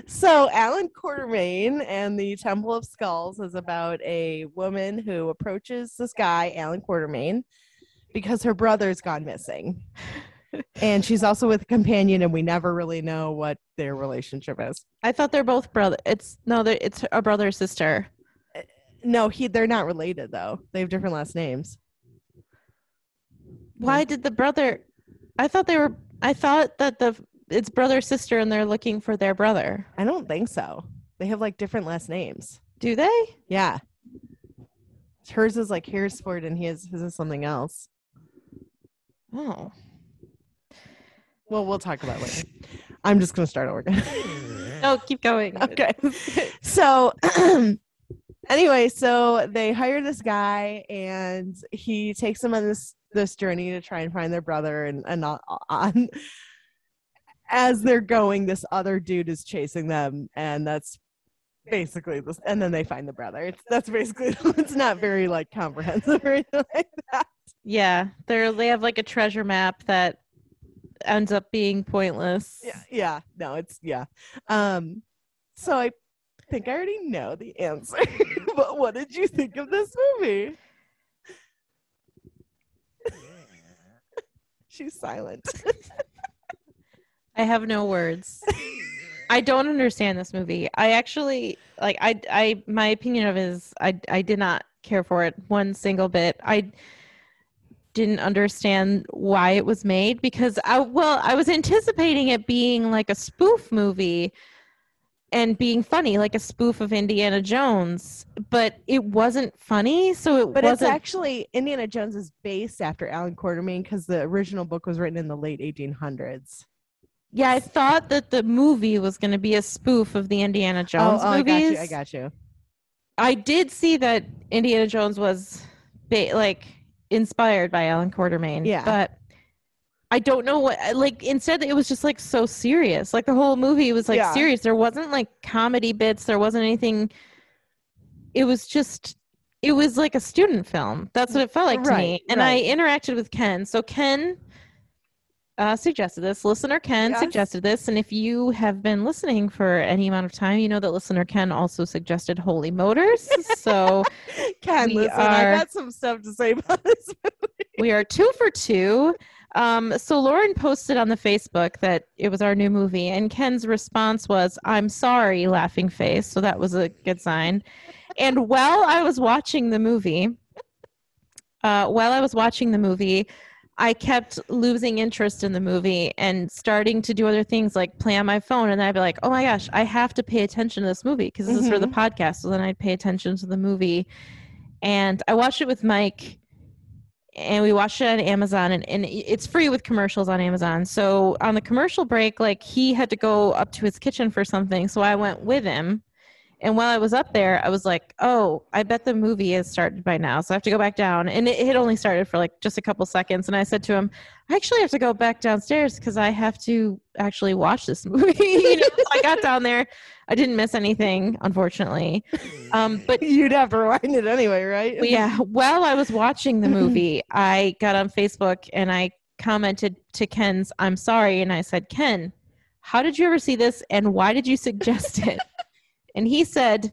So, Allan Quatermain and the Temple of Skulls is about a woman who approaches this guy, Allan Quatermain, because her brother's gone missing. and she's also with a companion, and we never really know what their relationship is. I thought they're both brother. It's no, it's a brother sister. Uh, no, he they're not related though. They have different last names. Why did the brother? I thought they were. I thought that the it's brother sister, and they're looking for their brother. I don't think so. They have like different last names. Do they? Yeah. Hers is like Haresford and his his is something else. Oh, Well, we'll talk about it later. I'm just gonna start over again. (laughs) no, keep going. (laughs) okay. So (clears throat) anyway, so they hire this guy and he takes them on this this journey to try and find their brother and, and on (laughs) as they're going, this other dude is chasing them and that's basically this and then they find the brother. It's that's basically (laughs) it's not very like comprehensive or anything (laughs) like that. Yeah, they're they have like a treasure map that ends up being pointless. Yeah, yeah. No, it's yeah. Um so I think I already know the answer. (laughs) but what did you think of this movie? She's silent. I have no words. I don't understand this movie. I actually like I I my opinion of it is I I did not care for it one single bit. I didn't understand why it was made because I well I was anticipating it being like a spoof movie and being funny like a spoof of Indiana Jones, but it wasn't funny, so it But it's wasn't actually Indiana Jones is based after Allan Quatermain because the original book was written in the late 1800s. Yeah, I thought that the movie was going to be a spoof of the Indiana Jones oh, oh, I got you. I got you. I did see that Indiana Jones was ba- like inspired by Allan Quatermain. Yeah. But I don't know what like instead it was just like so serious. Like the whole movie was like Yeah. serious. There wasn't like comedy bits, there wasn't anything it was just it was like a student film. That's what it felt like to me. Right, And I interacted with Ken. So Ken uh, suggested this. Listener Ken Yes. suggested this. And if you have been listening for any amount of time, you know that listener Ken also suggested Holy Motors. so (laughs) Ken, listen, are- I got some stuff to say about this movie. we are two for two. Um, so Lauren posted on the Facebook that it was our new movie, and Ken's response was, "I'm sorry," laughing face. So that was a good sign. And while I was watching the movie, uh, while I was watching the movie, I kept losing interest in the movie and starting to do other things like play on my phone. And then I'd be like, oh my gosh, I have to pay attention to this movie because this is for the mm-hmm. podcast. So then I'd pay attention to the movie. And I watched it with Mike and we watched it on Amazon and, and it's free with commercials on Amazon. So on the commercial break, like he had to go up to his kitchen for something. So I went with him And while I was up there, I was like, "Oh, I bet the movie has started by now, so I have to go back down." And it had only started for like just a couple seconds, and I said to him, "I actually have to go back downstairs because I have to actually watch this (laughs) movie." you know, so I got down there. I didn't miss anything, unfortunately. Um, but (laughs) You'd have to rewind it anyway, right? yeah, while I was watching the (laughs) movie, I got on Facebook and I commented to Ken's, I'm sorry. And I said, Ken, how did you ever see this and why did you suggest it? And he said,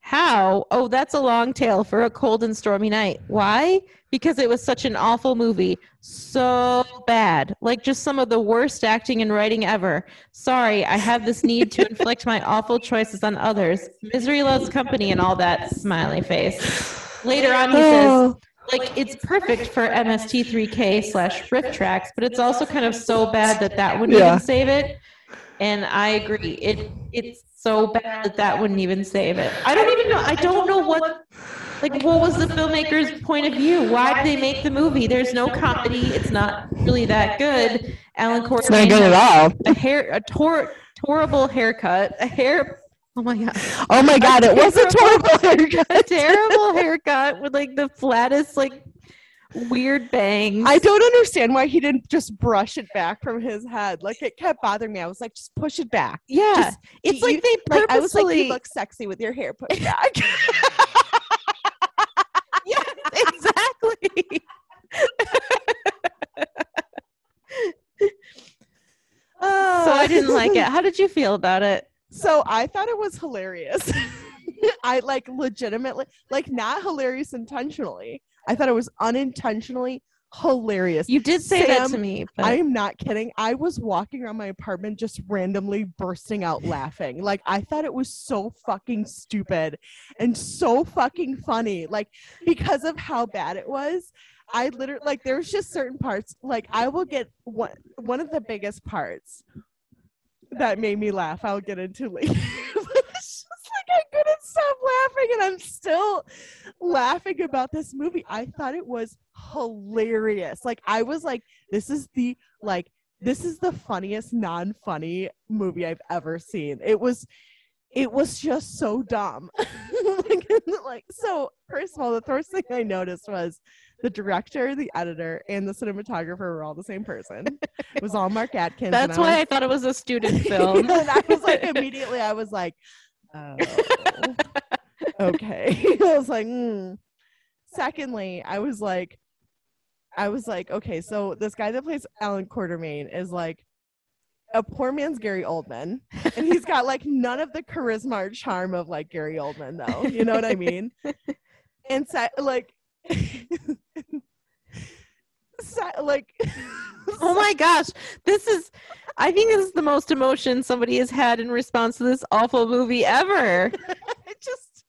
How? Oh, that's a long tale for a cold and stormy night. Why? Because it was such an awful movie. So bad. Like just some of the worst acting and writing ever. Sorry, I have this need to inflict my awful choices on others. Misery loves company and all that smiley face. Later on, he says, oh. like it's perfect for MST3K slash RiffTrax, but it's also kind of so bad that that wouldn't Yeah. even save it. And I agree, it it's so bad that that wouldn't even save it. I don't even know. I don't know what like what was the filmmaker's point of view? Why did they make the movie? There's no comedy. It's not really that good. Alan Corcoran. It's not good at all. a hair a tor- horrible haircut, a hair. Oh my god Oh my god, it was a terrible (laughs) a haircut. terrible haircut with like the flattest like weird bangs. I don't understand why he didn't just brush it back from his head. Like it kept bothering me. I was like, just push it back. yeah, Just- it's you- like they Like I was like, you look sexy with your hair pushed (laughs) back. (laughs) yeah, exactly. so (laughs) oh, I didn't like it. How did you feel about it? So I thought it was hilarious. I like legitimately, like not hilarious intentionally. I thought it was unintentionally hilarious. You did say that to me, but I am not kidding. I was walking around my apartment just randomly bursting out laughing. Like I thought it was so fucking stupid and so fucking funny. Like because of how bad it was. I literally like there's just certain parts like I will get one one of the biggest parts that made me laugh. I'll get into later. (laughs) it's just like I stop laughing, and I'm still laughing about this movie. I thought it was hilarious. Like I was like, this is the like this is the funniest non-funny movie I've ever seen. It was it was just so dumb. (laughs) like, like so first of all, the first thing I noticed was the director, the editor, and the cinematographer were all the same person. It was all Mark Atkins. that's I why was- I thought it was a student (laughs) film. and I was like, (laughs) immediately, I was like, oh, (laughs) okay. (laughs) I was like, mm. secondly, I was like, I was like, okay, so this guy that plays Allan Quatermain is like a poor man's Gary Oldman, and he's got like none of the charisma or charm of like Gary Oldman, though. You know what I mean? (laughs) And like, like, (laughs) oh my gosh, this is. I think this is the most emotion somebody has had in response to this awful movie ever. (laughs) it just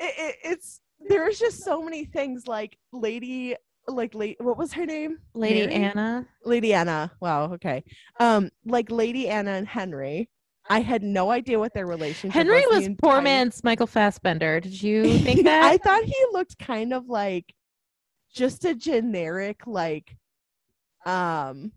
it, it, it's there's just so many things like lady like late what was her name Lady Mary? Anna. lady anna wow okay um like lady anna and henry i had no idea what their relationship Henry was, Henry was poor man's Michael Fassbender. Did you think (laughs) that? i thought he looked kind of like just a generic like um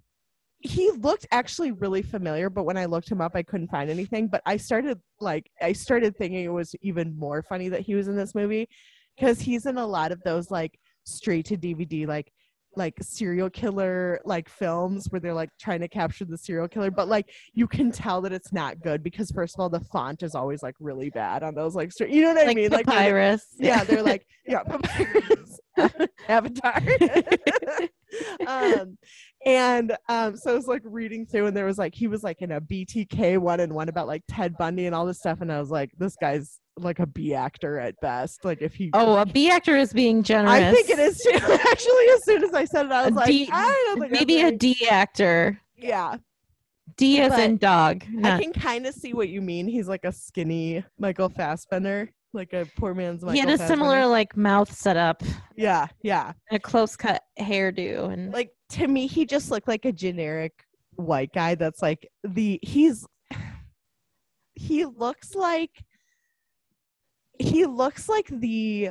he looked actually really familiar but when i looked him up i couldn't find anything but i started like i started thinking it was even more funny that he was in this movie because he's in a lot of those like straight to dvd like like serial killer like films where they're like trying to capture the serial killer but like you can tell that it's not good because first of all the font is always like really bad on those like straight, you know what i like mean like where papyrus. yeah, they're (laughs) like, yeah, papyrus, (laughs) avatar. (laughs) um, and um, so I was like reading through, and there was like he was like in a BTK one and one about like Ted Bundy and all this stuff, and I was like, this guy's like a B actor at best. Like if he, Oh, a B actor is being generous. I think it is too. (laughs) Actually, as soon as I said it, I was A like, D- I don't Maybe a D actor. yeah. D as But in dog. I can kind of see what you mean. He's like a skinny Michael Fassbender, like a poor man's Michael. he had a similar like mouth setup, yeah, yeah. and a close cut hairdo, and like to me he just looked like a generic white guy that's like the he's he looks like he looks like the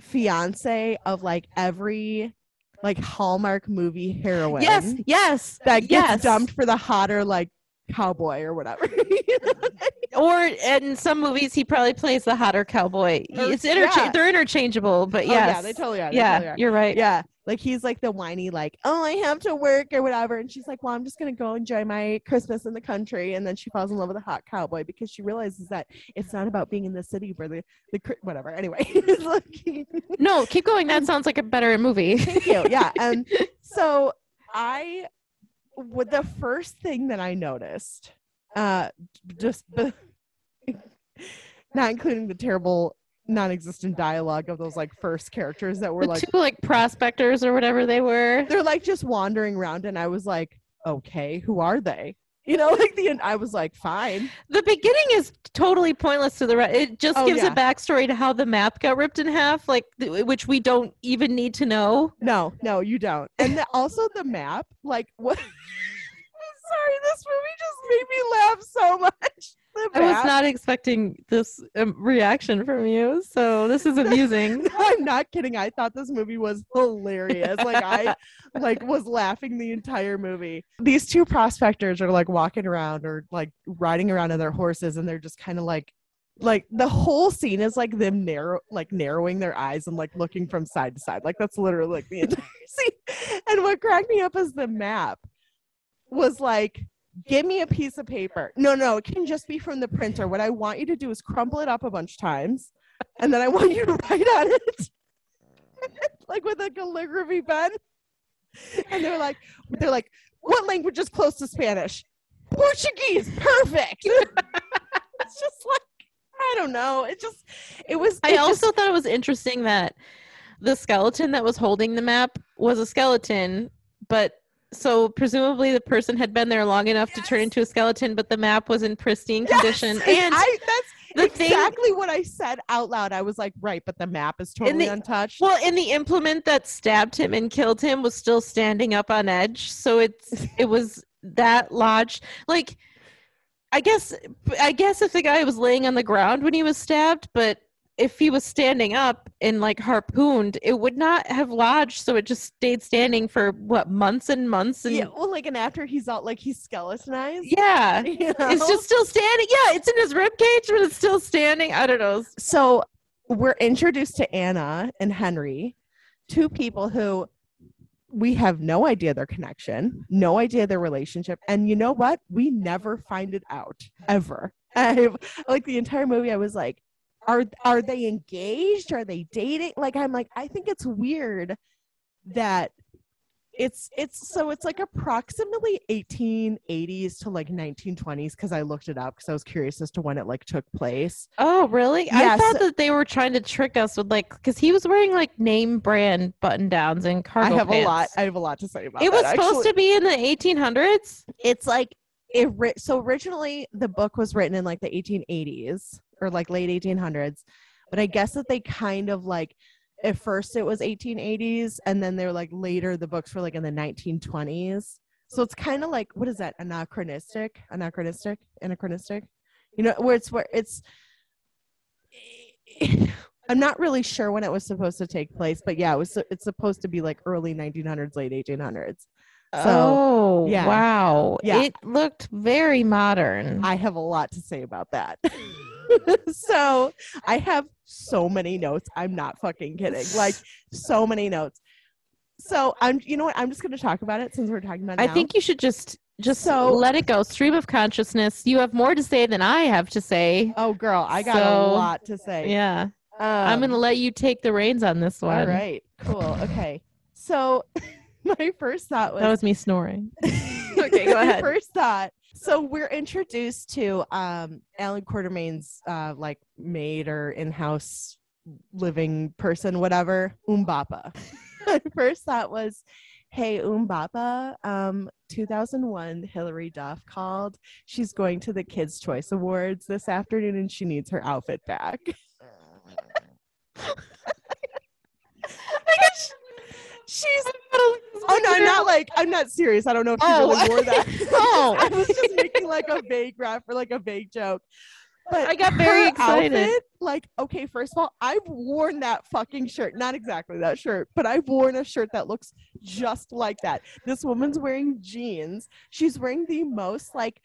fiance of like every like Hallmark movie heroine yes, yes, that gets yes. dumped for the hotter like cowboy or whatever. (laughs) (laughs) or in some movies he probably plays the hotter cowboy. Or- oh, it's intercha- yeah. they're interchangeable, but Oh, yeah, they totally are. They yeah, totally are. you're right. Yeah, like he's like the whiny, like, oh, I have to work or whatever, and she's like, well, I'm just gonna go enjoy my Christmas in the country, and then she falls in love with a hot cowboy because she realizes that it's not about being in the city where the the whatever. Anyway, (laughs) No, keep going. That sounds like a better movie. thank you. Yeah, and so I, with the first thing that I noticed, uh, just the, (laughs) not including the terrible non-existent dialogue of those like first characters that were the like two like prospectors or whatever they were. they're like just wandering around and i was like okay who are they you know (laughs) like the end i was like fine The beginning is totally pointless to the rest. It just Oh, gives yeah. a backstory to how the map got ripped in half, like th- which we don't even need to know. no no you don't and the, also the map like what (laughs) sorry this movie just made me laugh so (laughs) much I was not expecting this um, reaction from you, so this is amusing. (laughs) I'm not kidding. I thought this movie was hilarious. Like I (laughs) like was laughing the entire movie. These two prospectors are like walking around or like riding around on their horses and they're just kind of like like the whole scene is like them narrow like narrowing their eyes and like looking from side to side. Like that's literally like the entire (laughs) scene. And what cracked me up is the map was like give me a piece of paper. No, no, it can just be from the printer. What I want you to do is crumple it up a bunch of times, and then I want you to (laughs) write on it, (laughs) like with a calligraphy pen. And they're like, they're like, what language is close to Spanish? Portuguese. Perfect. (laughs) it's just like I don't know. It just it was. I it just- also thought it was interesting that the skeleton that was holding the map was a skeleton, but so presumably the person had been there long enough to turn into a skeleton, but the map was in pristine Yes! condition. (laughs) And I, that's the thing exactly what I said out loud. I was like, right, but the map is totally the- untouched. well, and the implement that stabbed him and killed him was still standing up on edge. So it's (laughs) it was that lodged. Like I guess I guess if the guy was laying on the ground when he was stabbed, but if he was standing up and like harpooned, it would not have lodged. So it just stayed standing for what months and months. And yeah, yeah, well, like, and after he's out, like he's skeletonized. (laughs) you it's just still standing. Yeah, it's in his rib cage, but it's still standing. I don't know. so we're introduced to Anna and Henry, two people who we have no idea their connection, no idea their relationship, and you know what? We never find it out ever. (laughs) I like the entire movie. I was like, are are they engaged? Are they dating? Like I'm like, I think it's weird that it's it's so it's like approximately 1880s to like 1920s because I looked it up because I was curious as to when it like took place. Oh, really? I thought that they were trying to trick us with like because he was wearing like name brand button downs and cargo I have a lot. I have a lot to say about it was that, supposed actually. to be in the 1800s. It's like it. Ri- so originally, the book was written in like the 1880s or like late 1800s, but I guess that they kind of like at first it was 1880s, and then they're like later the books were like in the 1920s. So it's kind of like what is that anachronistic? Anachronistic? Anachronistic? You know, where it's where it's. (laughs) I'm not really sure when it was supposed to take place, but yeah, it was. It's supposed to be like early 1900s, late 1800s. So, oh, yeah. wow. Yeah. It looked very modern. I have a lot to say about that. (laughs) (laughs) so I have so many notes. I'm not fucking kidding. Like so many notes. So I'm you know what? I'm just gonna talk about it since we're talking about it I now. think you should just just So- let it go. Stream of consciousness. You have more to say than I have to say. Oh girl, I got So, a lot to say. Yeah. Um, I'm going to let you take the reins on this one. All right, cool. Okay. So (laughs) my first thought was That was me snoring. (laughs) okay, go ahead. First thought. So we're introduced to um Alan Quartermain's uh like maid or in-house living person, whatever, Umbopa. (laughs) First thought was, hey Umbapa, um 2001 Hilary Duff called. She's going to the Kids Choice Awards this afternoon and she needs her outfit back. (laughs) She's Oh no, I'm not like I'm not serious. I don't know if she Oh. really wore that. Oh. I was just making like a vague rap or like a vague joke. But I got very excited. outfit, like, okay, first of all, I've worn that fucking shirt. Not exactly that shirt, but I've worn a shirt that looks just like that. This woman's wearing jeans. She's wearing the most like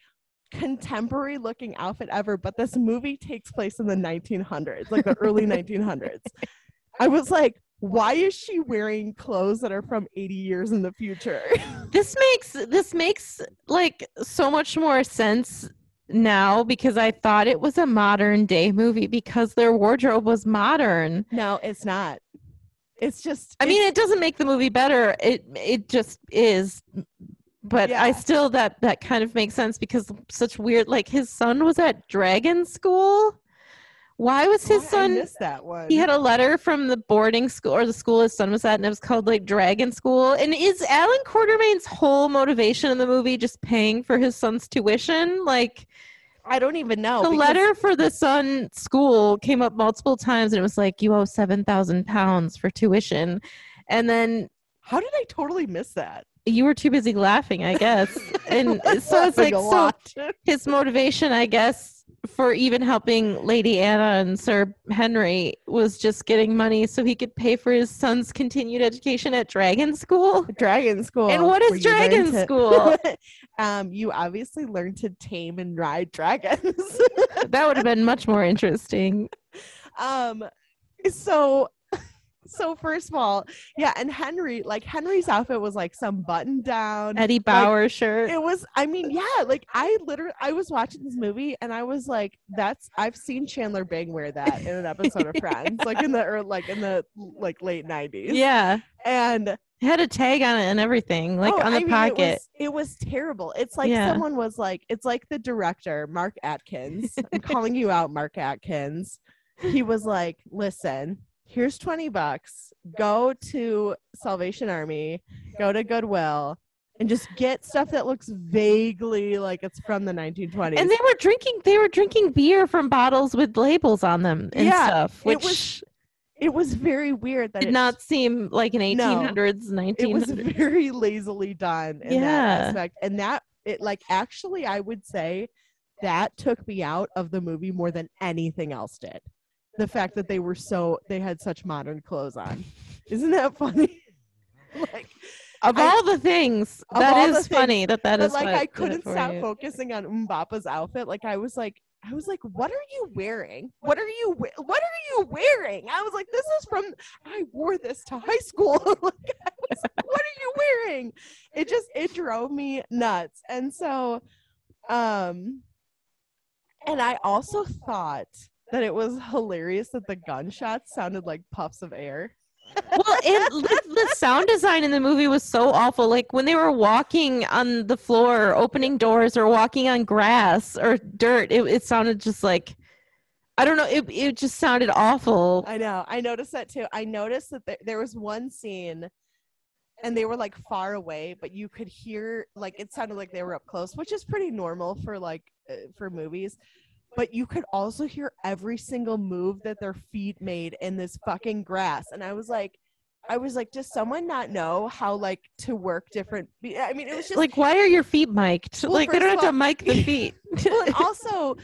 contemporary looking outfit ever, but this movie takes place in the 1900s, like the early (laughs) 1900s. I was like, why is she wearing clothes that are from 80 years in the future? (laughs) this makes this makes like so much more sense now because I thought it was a modern day movie because their wardrobe was modern. no, it's not. It's just I mean, it doesn't make the movie better. It it just is. But I still that that kind of makes sense because such weird like his son was at dragon school. Why was his Why- I son missed that one. he had a letter from the boarding school or the school his son was at and it was called like Dragon School. And is Allan Quatermain's whole motivation in the movie just paying for his son's tuition? Like I don't even know. the letter for the son school came up multiple times and it was like you owe seven thousand pounds for tuition and then How did I totally miss that? You were too busy laughing i guess and (laughs) so it's like so his motivation i guess for even helping lady anna and sir henry was just getting money so he could pay for his son's continued education at dragon school Dragon School. And what is Dragon to- School? (laughs) um, you obviously learn to tame and ride dragons. that would have been (laughs) much more interesting um, so, so first of all, yeah, and Henry, like Henry's outfit was like some button down. eddie bauer shirt It was, I mean, yeah, like I literally, I was watching this movie and I was like, that's, I've seen Chandler Bing wear that in an (laughs) episode of Friends, like in the, or like in the like late 90s. yeah And it had a tag on it and everything like Oh, on the I mean, pocket It was, it was terrible. It's like Yeah. someone was like, it's like the director, Mark Atkins. I'm calling you out, Mark Atkins. He was like, listen, here's 20 bucks. Go to Salvation Army, go to Goodwill, and just get stuff that looks vaguely like it's from the 1920s. and they were drinking they were drinking beer from bottles with labels on them and Yeah, stuff it which was it was very weird that did it, not seem like an No. 1800s 1900s it was very lazily done in Yeah. that aspect and that it like actually i would say that took me out of the movie more than anything else did the fact that they were so they had such modern clothes on isn't that funny (laughs) like of I- all the things that is that all the is funny that that is like i couldn't stop you. focusing on Mbapa's outfit like i was like I was like, "What are you wearing? What are you? What are you wearing?" I was like, "This is from. I wore this to high school. (laughs) like, was, what are you wearing?" It just it drove me nuts, and so, um, and I also thought that it was hilarious that the gunshots sounded like puffs of air. well (laughs) it the, the sound design in the movie was so awful like when they were walking on the floor opening doors or walking on grass or dirt it, it sounded just like i don't know it, it just sounded awful I know. I noticed that too. I noticed that there, there was one scene and they were like far away, but you could hear like it sounded like they were up close, which is pretty normal for like uh, for movies. But you could also hear every single move that their feet made in this fucking grass. And I was like I was like, does someone not know how like to work different I mean it was just like why are your feet mic'd Well, like they don't have to mic the (laughs) feet well, and also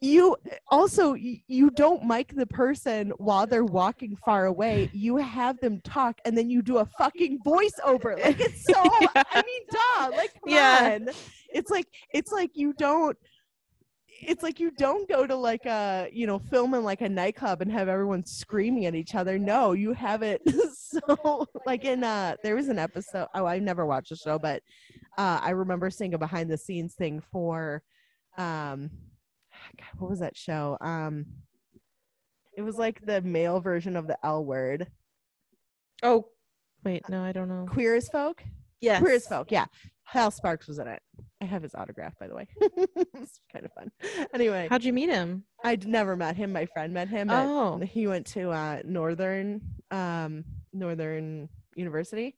you also you don't mic the person while they're walking far away you have them talk and then you do a fucking voiceover like it's (laughs) so Yeah. i mean duh like Yeah. on it's like it's like you don't it's like you don't go to like a you know film in like a nightclub and have everyone screaming at each other. No you have it (laughs) so like in uh there was an episode oh i never watched the show but uh i remember seeing a behind the scenes thing for um God, what was that show? Um it was like the male version of the l word. Oh wait no i don't know. Queer as folk? Yes. Queer as folk yeah hal sparks was in it. I have his autograph by the way. (laughs) It's kind of fun. Anyway how'd you meet him? I'd never met him. My friend met him at oh. he went to uh northern um northern university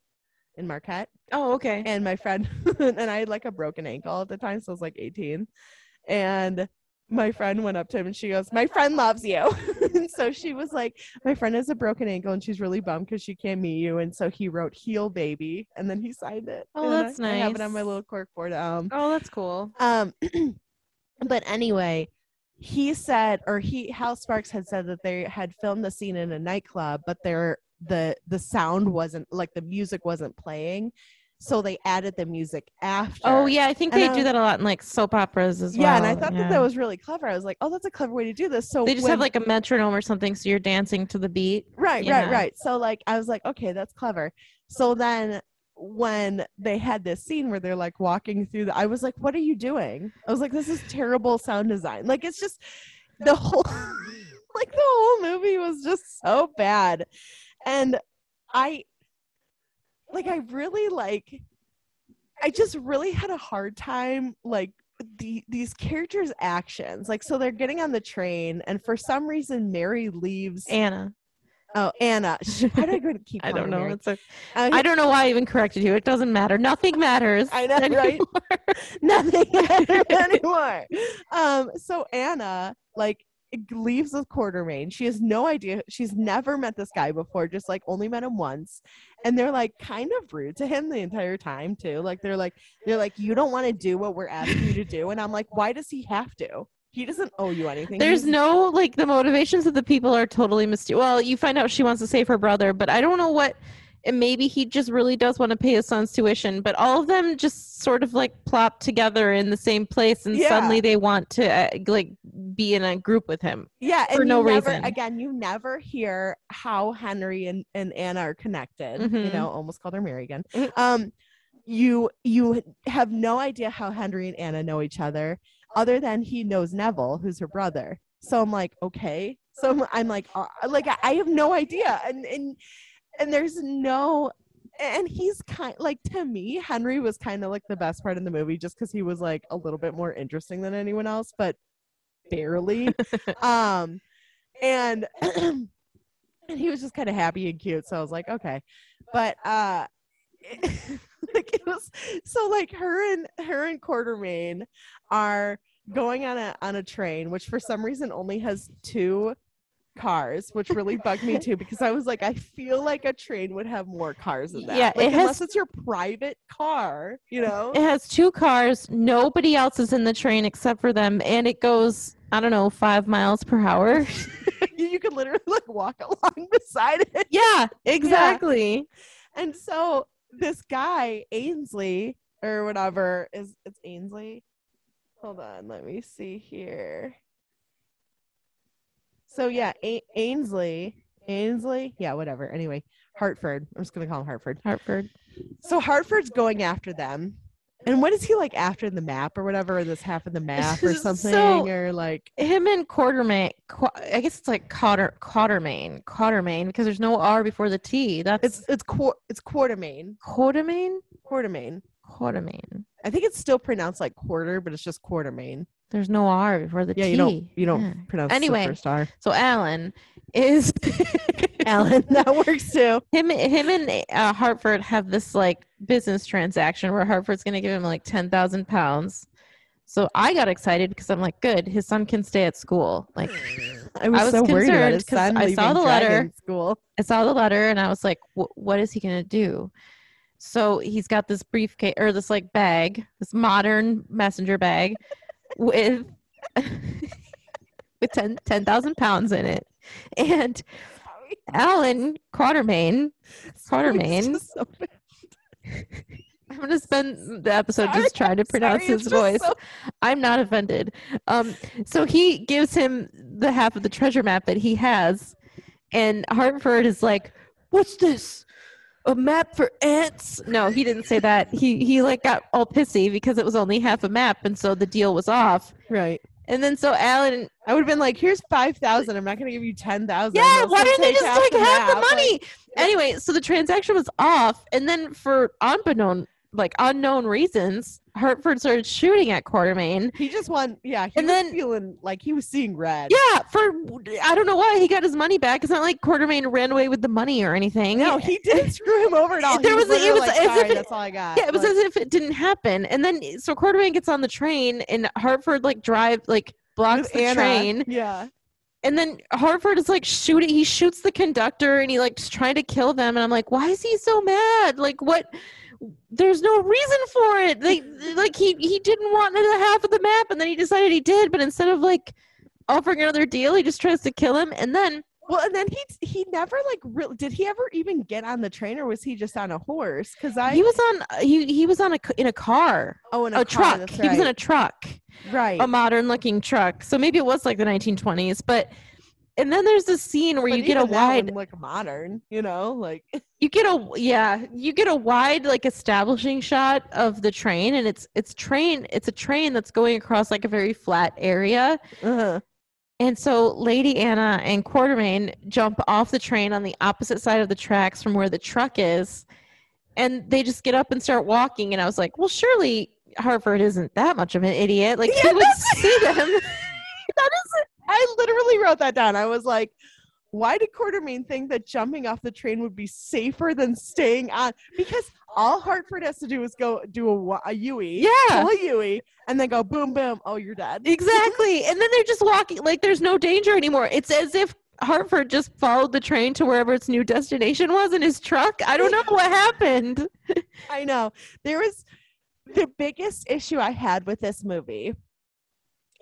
in marquette. Oh okay. And my friend (laughs) and i had like a broken ankle at the time so i was like 18 and my friend went up to him and she goes my friend loves you (laughs) and so she was like my friend has a broken ankle and she's really bummed because she can't meet you and so he wrote heal baby and then he signed it Oh, And I- that's I have it on my nice. little corkboard um oh that's cool um, (clears throat) but anyway, he said, or he Hal Sparks had said that they had filmed the scene in a nightclub, but there the the sound wasn't like the music wasn't playing. So they added the music after. Oh yeah, I think And they I do that a lot in like soap operas as well. yeah, and I thought that yeah. that was really clever. I was like, oh, that's a clever way to do this. So They just when- have like a metronome or something, so you're dancing to the beat. Right, Yeah. right, right. So like I was like, okay, that's clever. So then when they had this scene where they're like walking through the I was like, what are you doing? I was like, this is terrible sound design. Like it's just the whole (laughs) like the whole movie was just so bad. And I like I really like I just really had a hard time like the these characters' actions. Like so they're getting on the train and for some reason Mary leaves Anna. Oh, Anna. Why do I go to keep? (laughs) I don't know. Mary? It's a, Uh, I don't know why I even corrected you. It doesn't matter. Nothing matters. I know, right? (laughs) (laughs) nothing matters anymore. Um, so Anna like leaves with Quatermain. She has no idea. She's never met this guy before. Just like only met him once, and they're like kind of rude to him the entire time too. Like they're like they're like you don't want to do what we're asking you to do, and I'm like, why does he have to? He doesn't owe you anything. There's no like the motivations of the people are totally mysterious. Well, you find out she wants to save her brother, but I don't know what. And maybe he just really does want to pay his son's tuition, but all of them just sort of like plop together in the same place, and Yeah. suddenly they want to uh, like be in a group with him. yeah and for you no never, reason. again you never hear how henry and, and anna are connected you Mhm. know almost called her mary again Mhm. um you you have no idea how henry and anna know each other other than he knows neville who's her brother so i'm like okay so i'm, I'm like uh, like I- i have no idea and and and there's no and he's kind like to me henry was kind of like the best part in the movie just because he was like a little bit more interesting than anyone else but barely. (laughs) Um and (clears throat) and he was just kind of happy and cute so i was like okay. But uh (laughs) like it was so like her and her and quatermain are going on a on a train which for some reason only has two cars which really bugged me too because i was like i feel like a train would have more cars than that Yeah, like, it has- unless it's your private car you know It has two cars. Nobody else is in the train except for them, and it goes I don't know five miles per hour. (laughs) you could literally like walk along beside it yeah, exactly. And so this guy, Ainsley or whatever, is it's Ainsley. Hold on, let me see here. So yeah, A- Ainsley, Ainsley, yeah, whatever. Anyway, Hartford. I'm just gonna call him Hartford. Hartford. So Hartford's going after them. And what is he like after the map or whatever, or this half of the map or (laughs) So- something, or like him and Quartermain. Qu- I guess it's like Cotter Quatermain, Quatermain, because there's no R before the T. That's it's it's quar it's Quartermain, Quartermain. Quartermain. Quartermain. I think it's still pronounced like quarter, but it's just Quartermain. There's no R before the Yeah, T. you don't you don't Yeah. pronounce Anyway. the first R. So Allan is (laughs) Allan, that works too. him him and uh, Hartford have this like business transaction where Hartford's going to give him like 10,000 pounds. So I got excited because I'm like, good, his son can stay at school. Like I was, was so worried about concerned his 'cause son I saw the letter. School. I saw the letter and I was like, what is he going to do? So he's got this briefcase or this like bag, this modern messenger bag with with 10 10,000 pounds in it. And Allan Quatermain, Quatermain, so. (laughs) I'm going to spend the episode Sorry, just trying to pronounce sorry, his voice. so- I'm not offended. Um, so he gives him the half of the treasure map that he has, and Hartford is like, "What's this? A map for ants?" No, he didn't say that. He he like got all pissy because it was only half a map, and so the deal was off. right. And then so Allan, I would have been like, "Here's five thousand. I'm not going to give you ten thousand. yeah, why didn't they just take half the money? Anyway, so the transaction was off, and then for unbeknown like unknown reasons, Hartford started shooting at Quatermain. he just won. Yeah, he And was then- feeling like he was seeing red. Yeah, for I don't know why he got his money back. It's not like Quatermain ran away with the money or anything. No, he didn't (laughs) screw him over at all. He There was a- it was like, as if it- that's all I got. yeah, it was Like, as if it didn't happen. And then so Quatermain gets on the train and Hartford like drive like blocks the Anna. train. Yeah. And then Hartford is like shooting he shoots the conductor and he like just trying to kill them and I'm like, why is he so mad? Like what there's no reason for it. Like (laughs) like he he didn't want the half of the map and then he decided he did, but instead of like offering another deal, he just tries to kill him. And then Well, and then he he never like really did he ever even get on the train or was he just on a horse? Because I He was on he he was on a in a car, oh in a, a, car, truck. that's He was in a truck, right. a modern looking truck. So maybe it was like the 1920s, but and then there's this scene where But you get a wide one look modern, you know, like (laughs) you get a yeah you get a wide like establishing shot of the train and it's it's train it's a train that's going across like a very flat area. Uh and so lady anna and quatermain jump off the train on the opposite side of the tracks from where the truck is and they just get up and start walking and i was like well surely Hartford isn't that much of an idiot. Like he would see them. (laughs) That is I literally wrote that down. I was like, why did Quatermain think that jumping off the train would be safer than staying on? Because all Hartford has to do is go do a, a Yui, yeah pull a Yui, and then go boom, boom. Oh, you're dead. (laughs) Exactly. And then they're just walking like there's no danger anymore. It's as if Hartford just followed the train to wherever its new destination was in his truck. I don't know what happened. (laughs) I know. There was the biggest issue I had with this movie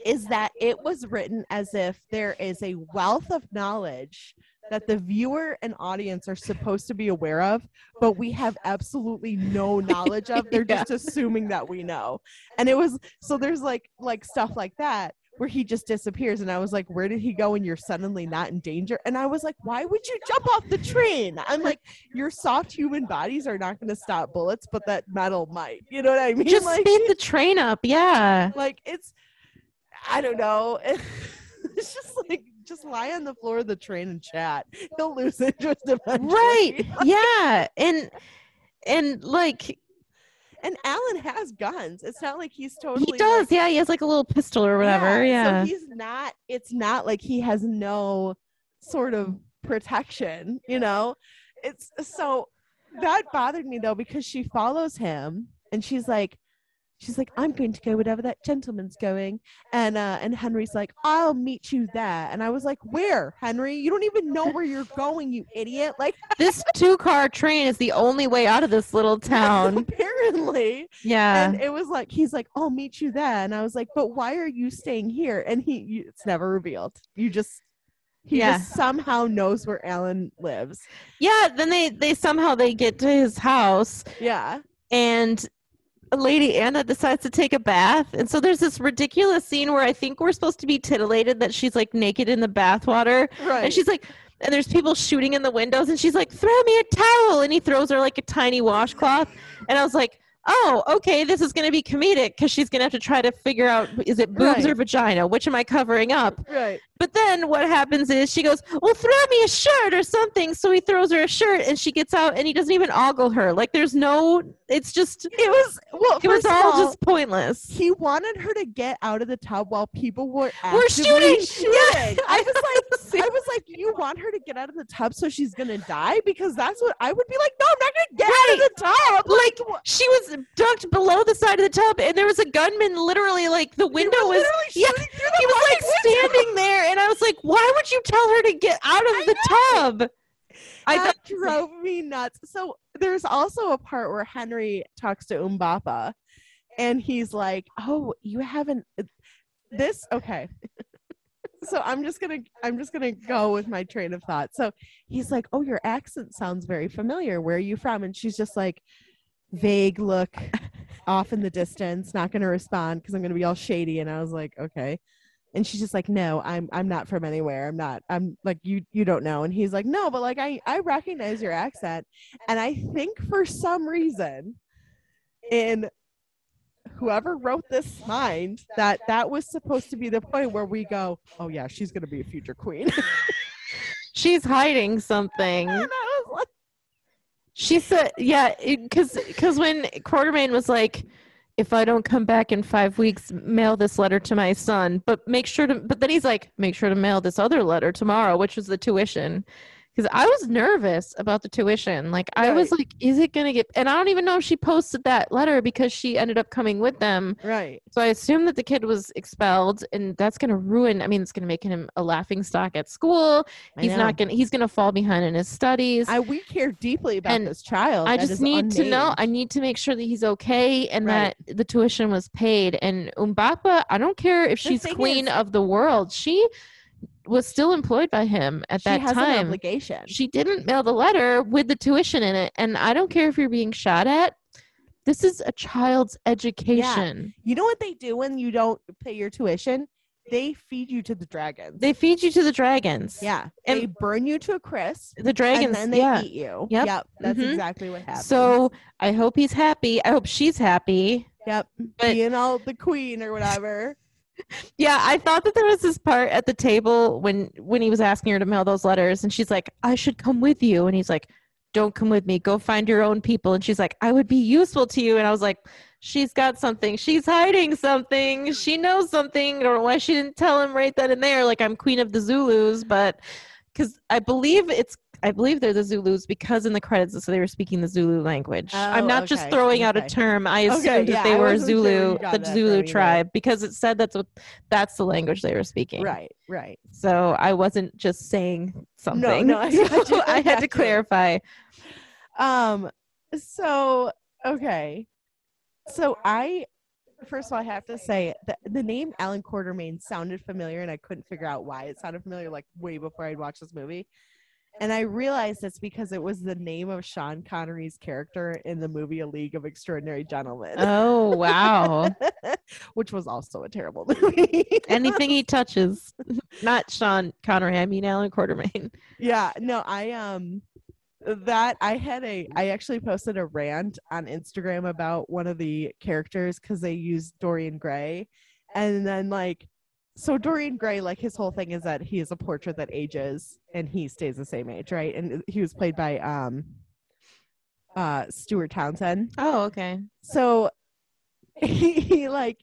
is that it was written as if there is a wealth of knowledge that the viewer and audience are supposed to be aware of, but we have absolutely no (laughs) knowledge of. They're Yeah. just assuming that we know. And it was so there's like like stuff like that where he just disappears and I was like, where did he go and you're suddenly not in danger? And I was like, why would you jump off the train? I'm like, your soft human bodies are not gonna stop bullets, but that metal might. You know what I mean? Just like, speed the train up. Yeah. like it's I don't know. (laughs) (laughs) It's just like just lie on the floor of the train and chat. He'll lose interest eventually. Right. Yeah. And and like And Allan has guns. It's not like he's totally he does. like- Yeah, he has like a little pistol or whatever. Yeah. So he's not it's not like he has no sort of protection, you know? It's so that bothered me though because she follows him and she's like she's like i'm going to go wherever that gentleman's going. And uh and henry's like i'll meet you there. And i was like where henry? You don't even know where you're going you idiot. Like (laughs) this two car train is the only way out of this little (laughs) town. apparently. Yeah. and it was like he's like i'll meet you there. And i was like but why are you staying here? And he you, it's never revealed. You just he Yeah. just somehow knows where allan lives. Yeah, then they they somehow they get to his house. Yeah. And Lady Anna decides to take a bath. And so there's this ridiculous scene where I think we're supposed to be titillated that she's like naked in the bathwater. right And she's like, and there's people shooting in the windows, and she's like, throw me a towel. And he throws her like a tiny washcloth. And I was like, oh, okay, this is going to be comedic because she's going to have to try to figure out is it boobs Right. or vagina? Which am I covering up? right But then what happens is she goes, Well, throw me a shirt or something. So he throws her a shirt and she gets out and he doesn't even ogle her. Like there's no, it's just, it was well it was all all, just pointless. he wanted her to get out of the tub while people were We're actively shooting! (laughs) Yeah. I was like, (laughs) I was like, you want her to get out of the tub so she's gonna die? Because that's what I would be like. No, I'm not gonna get out of the tub. Like wha- she was ducked below the side of the tub and there was a gunman literally like the he window was, literally yeah, the he was like. Standing there and I was like, Why would you tell her to get out of the tub? I that thought drove me nuts. So there's also a part where Henry talks to Umbopa, and he's like, "Oh, you haven't this okay." (laughs) so I'm just gonna I'm just gonna go with my train of thought. So he's like, "Oh, your accent sounds very familiar. Where are you from?" And she's just like, vague look (laughs) off in the distance, not gonna respond because I'm gonna be all shady. And I was like, "Okay." And she's just like no i'm i'm not from anywhere. I'm not i'm like you you don't know. And he's like no but like i i recognize your accent. And i think for some reason in whoever wrote this mind that that was supposed to be the point where we go oh yeah she's gonna be a future queen. (laughs) She's hiding something. (laughs) and i was like She said, yeah, because because when Quatermain was like, if I don't come back in five weeks, mail this letter to my son, but make sure to, but then he's like, make sure to mail this other letter tomorrow, which was the tuition. Because I was nervous about the tuition. Like, I was like, is it going to get, and I don't even know if she posted that letter because she ended up coming with them. right So I assume that the kid was expelled, and that's going to ruin, I mean, it's going to make him a laughing stock at school. I He's know. not going to, he's to fall behind in his studies. I we care deeply about And this child. I just need to know. I need to make sure that he's okay and Right. that the tuition was paid. And Umbopa, I don't care if The she's queen is- of the world. She was still employed by him at she that has an time. obligation. She didn't mail the letter with the tuition in it. And I don't care if you're being shot at. This is a child's education. You know what they do when you don't pay your tuition? They feed you to the dragons. They feed you to the dragons. yeah, And- they burn you to a crisp, The dragons. and then they yeah. eat you. Yep. that's Mhm. exactly what happens. So I hope he's happy. I hope she's happy. yep, but- being all the queen or whatever. Yeah, I thought that there was this part at the table when when he was asking her to mail those letters, and she's like, "I should come with you," and he's like, "Don't come with me. Go find your own people." And she's like, "I would be useful to you," and I was like, "She's got something. She's hiding something. She knows something. I don't know why she didn't tell him right then and there. Like I'm queen of the Zulus, but because I believe it's." I believe they're the Zulus because in the credits so they were speaking the Zulu language. I'm Oh, not just okay, throwing out a term. I assumed Okay, that they I were sure Zulu, got the Zulu either. tribe, because it said that's what that's the language they were speaking. Right, right. So I wasn't just saying something. no, I (laughs) So I I had to clarify. Um, so okay, so I first of all I have to say that the name Allan Quatermain sounded familiar, and I couldn't figure out why it sounded familiar. Like way before I'd watched this movie, and I realized it's because it was the name of Sean Connery's character in the movie A League of Extraordinary Gentlemen, Oh wow! (laughs) which was also a terrible movie. (laughs) Anything he touches, not Sean Connery. I mean Allan Quatermain. yeah no i um that i had a i actually posted a rant on instagram about one of the characters because they used dorian gray. And then like so dorian gray like his whole thing is that he is a portrait that ages and he stays the same age right? And he was played by um uh stuart townsend. Oh okay. so (laughs) he, he like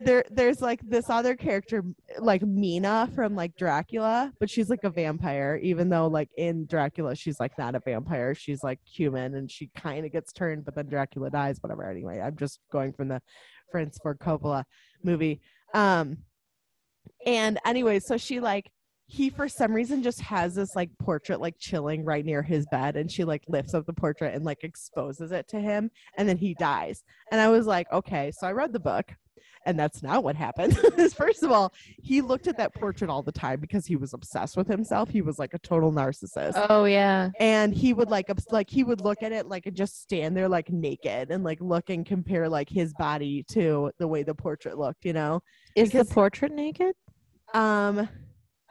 there there's like this other character like Mina from like Dracula, but she's like a vampire, even though like in Dracula she's like not a vampire, she's like human and she kind of gets turned, but then Dracula dies, whatever. Anyway, I'm just going from the Francis Ford Coppola movie. Um and anyway, so she like he for some reason just has this like portrait like chilling right near his bed and she like lifts up the portrait and like exposes it to him and then he dies. And I was like, okay, so I read the book and that's not what happened. (laughs) First of all, he looked at that portrait all the time because he was obsessed with himself. He was like a total narcissist. Oh yeah. and he would like like he would look at it like and just stand there like naked and like look and compare like his body to the way the portrait looked, you know. Is Because- the portrait naked? Um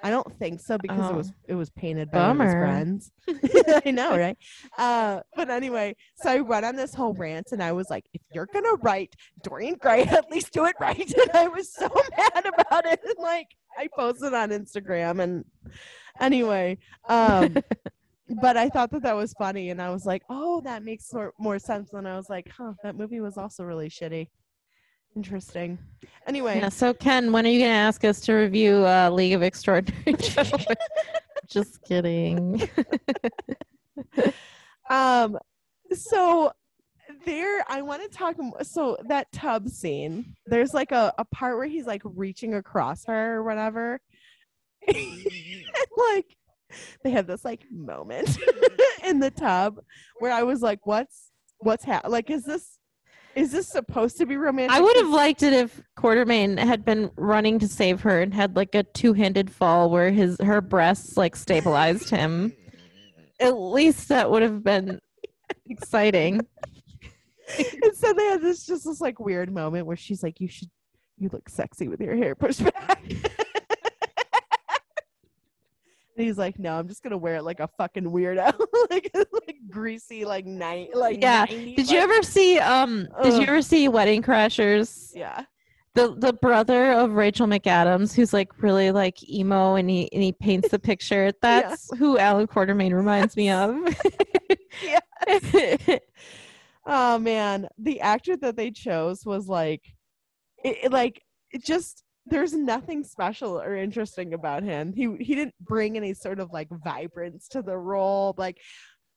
I don't think so because it Oh. was it was painted by one of his Bummer. friends. (laughs) (laughs) I know, right? Uh, but anyway, so I went on this whole rant and I was like, if you're gonna write Dorian Gray, (laughs) at least do it right. And I was so mad about it. And like I posted on Instagram and anyway, um but I thought that that was funny and I was like, oh, that makes more, more sense. And I was like, huh, that movie was also really shitty. Interesting. Anyway, Yeah. So Ken, when are you gonna ask us to review uh, League of Extraordinary (laughs) Gentlemen? (laughs) Just kidding. (laughs) Um, so there, I want to talk. So that tub scene, there's like a, a part where he's like reaching across her or whatever. like they have this like moment in the tub where I was like, what's what's happening? Like, is this is this supposed to be romantic? I would have liked it if Quatermain had been running to save her and had like a two-handed fall where his her breasts like stabilized him. At least that would have been exciting. (laughs) and so they had this just this like weird moment where she's like, "You should, you look sexy with your hair pushed back." (laughs) and he's like, "No, I'm just gonna wear it like a fucking weirdo, (laughs) like (laughs) like greasy, like night, like Yeah. 90s, Did you ever see um did you ever see Wedding Crashers? Yeah, The the brother of Rachel McAdams who's like really like emo and he and he paints the picture. (laughs) That's who Allan Quatermain reminds me of. Yeah. oh man, the actor that they chose was like, it, it, like it just there's nothing special or interesting about him. He he didn't bring any sort of like vibrance to the role. Like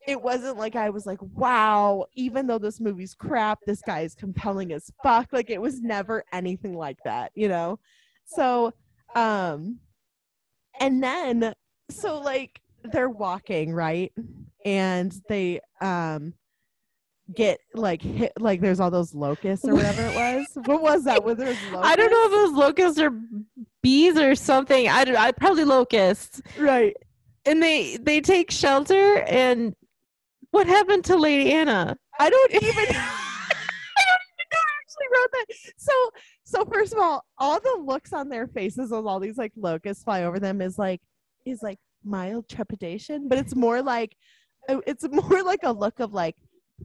it wasn't like I was like, wow, even though this movie's crap, this guy is compelling as fuck. Like it was never anything like that, you know? So um and then so like they're walking, right? And they um get like hit like there's all those locusts or whatever it (laughs) was. What was that? Were there? I don't know if those locusts are bees or something. I don't. I probably locusts. Right. And they they take shelter. And what happened to Lady Anna? I don't even. (laughs) I don't even know I actually wrote that. So, so first of all, all the looks on their faces as all these like locusts fly over them is like is like mild trepidation, but it's more like uh, it's more (laughs) like a look of like,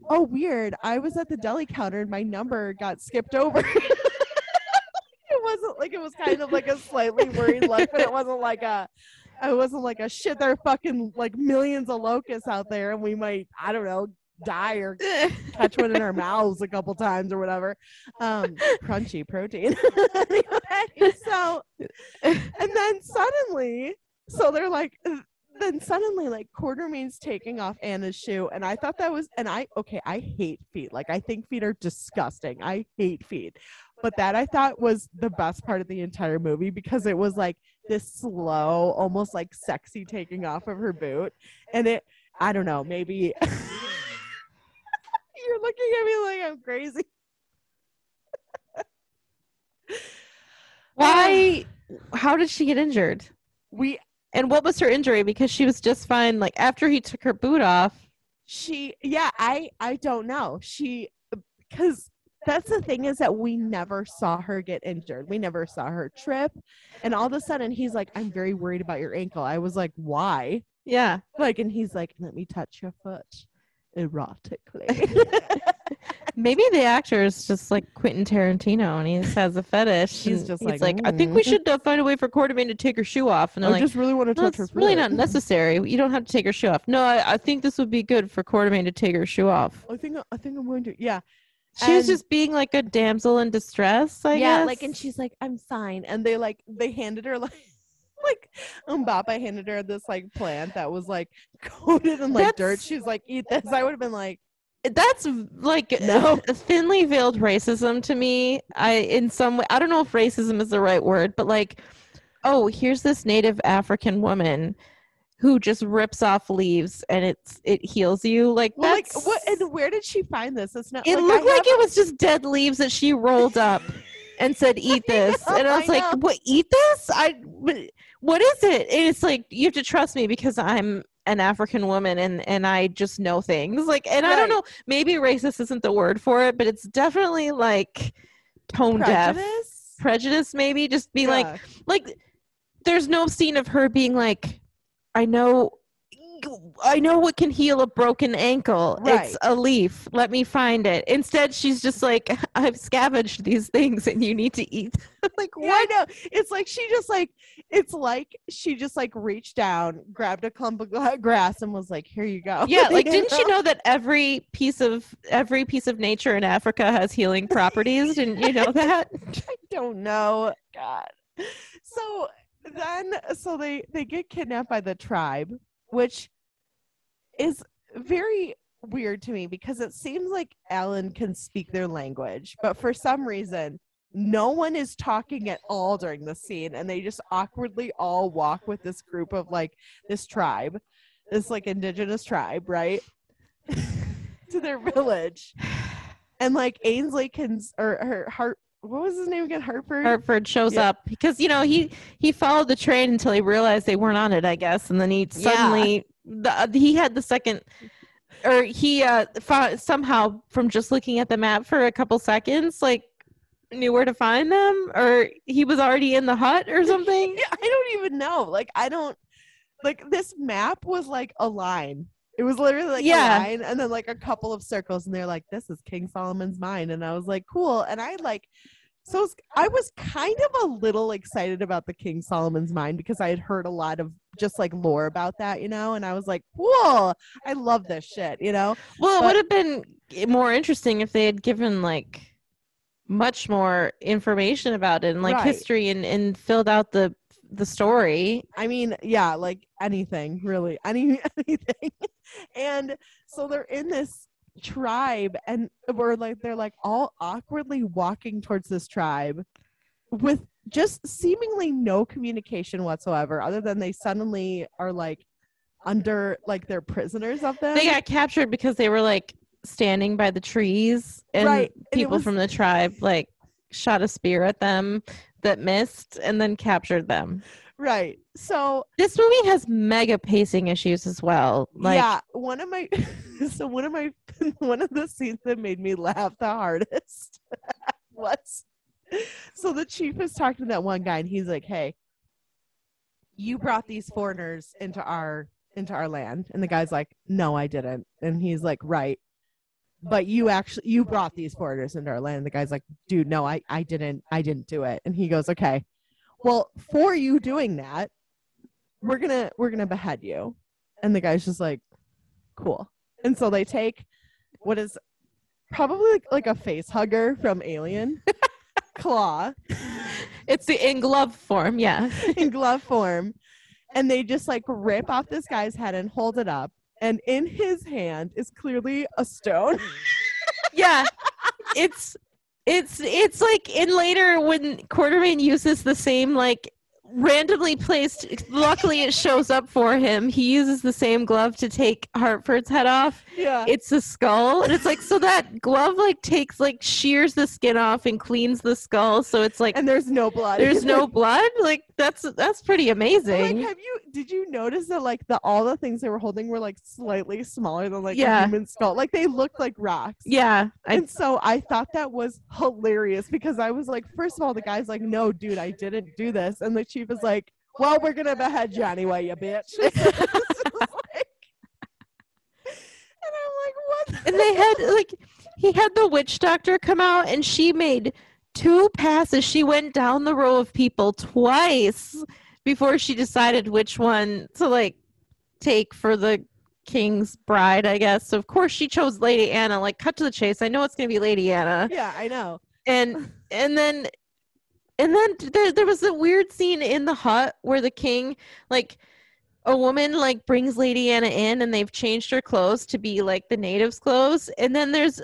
oh weird. I was at the deli counter and my number got skipped over. (laughs) it wasn't like it was kind of like a slightly worried look, but it wasn't like a. It wasn't like a shit. There are fucking like millions of locusts out there, and we might, I don't know, die or catch one in our (laughs) mouths a couple times or whatever. Um, crunchy protein. (laughs) Anyway, so, and then suddenly, so they're like, then suddenly, like Quatermain's taking off Anna's shoe, and I thought that was, and I okay, I hate feet. Like I think feet are disgusting. I hate feet, but that I thought was the best part of the entire movie because it was like this slow, almost like sexy taking off of her boot, and it. I don't know, maybe (laughs) you're looking at me like I'm crazy. Why? Um, how did she get injured? We And what was her injury? Because she was just fine. Like after he took her boot off. she yeah, I I don't know. She cuz that's the thing is that we never saw her get injured. We never saw her trip. And all of a sudden he's like I'm very worried about your ankle. I was like, "Why?" Yeah. Like and he's like, "Let me touch your foot erotically." (laughs) Maybe the actor is just like Quentin Tarantino and he just has a fetish. He's just like, like, I think we "Mm." should uh, find a way for Quatermain to take her shoe off. And I like, just really want to no, touch her it's really not (laughs) necessary. You don't have to take her shoe off. No, I, I think this would be good for Quatermain to take her shoe off. I think I think I'm going to. Yeah. She was just being like a damsel in distress, I guess. yeah, guess. like, and she's like, "I'm fine," and they like they handed her like. Like um, Umbopa handed her this like plant that was like (laughs) coated in like dirt. That's- She's like, "Eat this." I would have been like, that's like No. Uh, thinly veiled racism to me. I in some way I don't know if racism is the right word, but like, oh, here's this native African woman who just rips off leaves and it's it heals you. Like "Well, like that's what? And where did she find this? It's not. it like, looked I like have it was just dead leaves that she rolled up and said, (laughs) "Eat this," know, and I I was like, know. "What? Eat this? I? Wh- What is it?" And it's like you have to trust me because I'm an African woman and and I just know things. Like, and I don't know. Maybe racist isn't the word for it, but it's definitely like tone deaf prejudice. prejudice. Maybe just be like, like there's no scene of her being like i know i know what can heal a broken ankle Right. it's a leaf let me find it instead she's just like (laughs) i've scavenged these things and you need to eat (laughs) like Yeah, what I. It's like she just like it's like she just like reached down, grabbed a clump of grass, and was like, "Here you go." yeah like (laughs) didn't you know that every piece of every piece of nature in africa has healing properties didn't you know that I don't know. God. So then, so they they get kidnapped by the tribe, which is very weird to me because it seems like Allan can speak their language, but for some reason. No one is talking at all during the scene, and they just awkwardly all walk with this group of like this tribe, this like indigenous tribe, right? (laughs) to their village. And like Ainsley can, or her heart, what was his name again? Hartford? Hartford shows Yeah. up because you know he he followed the train until he realized they weren't on it, I guess, and then he Yeah. suddenly the, uh, he had the second, or he uh found, somehow from just looking at the map for a couple seconds, like knew where to find them, or he was already in the hut or (laughs) something. Yeah, I don't even know. Like, I don't, like, this map was like a line. It was literally like Yeah. a line and then like a couple of circles, and they're like, this is King Solomon's mine. And I was like, cool. And I like, so I was- I was kind of a little excited about the King Solomon's mine because I had heard a lot of just like lore about that, you know, and I was like, cool. I love this shit, you know? Well, it But- would have been more interesting if they had given like much more information about it and like Right. history and and filled out the the story. I mean, yeah, like anything, really, (laughs) any anything. and so they're in this tribe, and we're like, they're like all awkwardly walking towards this tribe with just seemingly no communication whatsoever, other than they suddenly are like under, like they're prisoners of them. they got captured because they were like standing by the trees and Right, and people was- from the tribe like shot a spear at them that missed and then captured them. Right. So This movie has mega pacing issues as well. Like yeah, one of my (laughs) so one of my (laughs) one of the scenes that made me laugh the hardest (laughs) was so the chief is talking to that one guy and he's like, Hey, you brought these foreigners into our into our land. And the guy's like, No, I didn't. And he's like, Right. But you actually you brought these foreigners into our land. And the guy's like, dude, no, I, I didn't I didn't do it. And he goes, Okay. Well, for you doing that, we're gonna we're gonna behead you. And the guy's just like, Cool. And so they take what is probably like, like a face hugger from Alien. (laughs) Claw it's the in glove form, yeah. in glove form and they just like rip off this guy's head and hold it up and in his hand is clearly a stone (laughs) yeah. It's it's it's like in later when Quatermain uses the same like randomly placed luckily it shows up for him. He uses the same glove to take Hartford's head off. yeah It's a skull. And it's like so that glove like takes like shears the skin off and cleans the skull. So it's like and there's no blood there's no (laughs) blood. Like that's that's pretty amazing. like have you did you notice that like the all the things they were holding were like slightly smaller than like Yeah. a human skull like they looked like rocks Yeah. I and so I thought that was hilarious because I was like, first of all, the guy's like, no, dude, I didn't do this. And the chief is like, well, we're going to behead you anyway, you bitch. (laughs) Like- and I'm like, what? the and they had like he had the witch doctor come out and she made two passes she went down the row of people twice before she decided which one to like take for the king's bride i guess so of course she chose lady anna like cut to the chase i know it's to be lady anna Yeah, I know. and (laughs) and then and then there, there was a weird scene in the hut where the king like a woman like brings lady anna in and they've changed her clothes to be like the natives clothes and then there's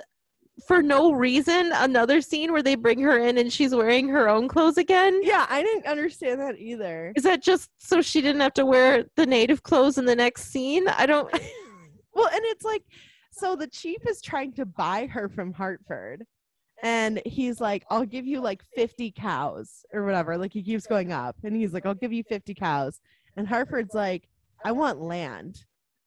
for no reason another scene where they bring her in and she's wearing her own clothes again Yeah, I didn't understand that either. is that just so she didn't have to wear the native clothes in the next scene i don't (laughs) Well, and it's like, so the chief is trying to buy her from Hartford. And he's like, I'll give you like 50 cows or whatever. Like he keeps going up. And he's like, I'll give you 50 cows. And Hartford's like, I want land.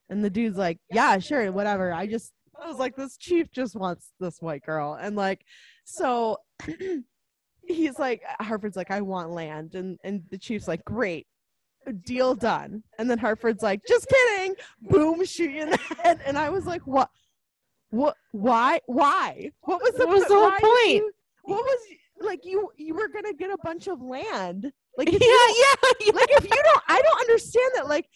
And the dude's like, Yeah, sure, whatever. I just, I was like, this chief just wants this white girl. And like, so (clears throat) he's like, Hartford's like, I want land. And, and the chief's like, Great. Deal done. And then Hartford's like, just kidding. Boom, shoot you in the (laughs) head. And I was like, what? What? Why? Why? What was the, What was the whole point? you- what was like you? You were gonna get a bunch of land. Like (laughs) if yeah yeah, yeah. like if you don't, I don't understand that. Like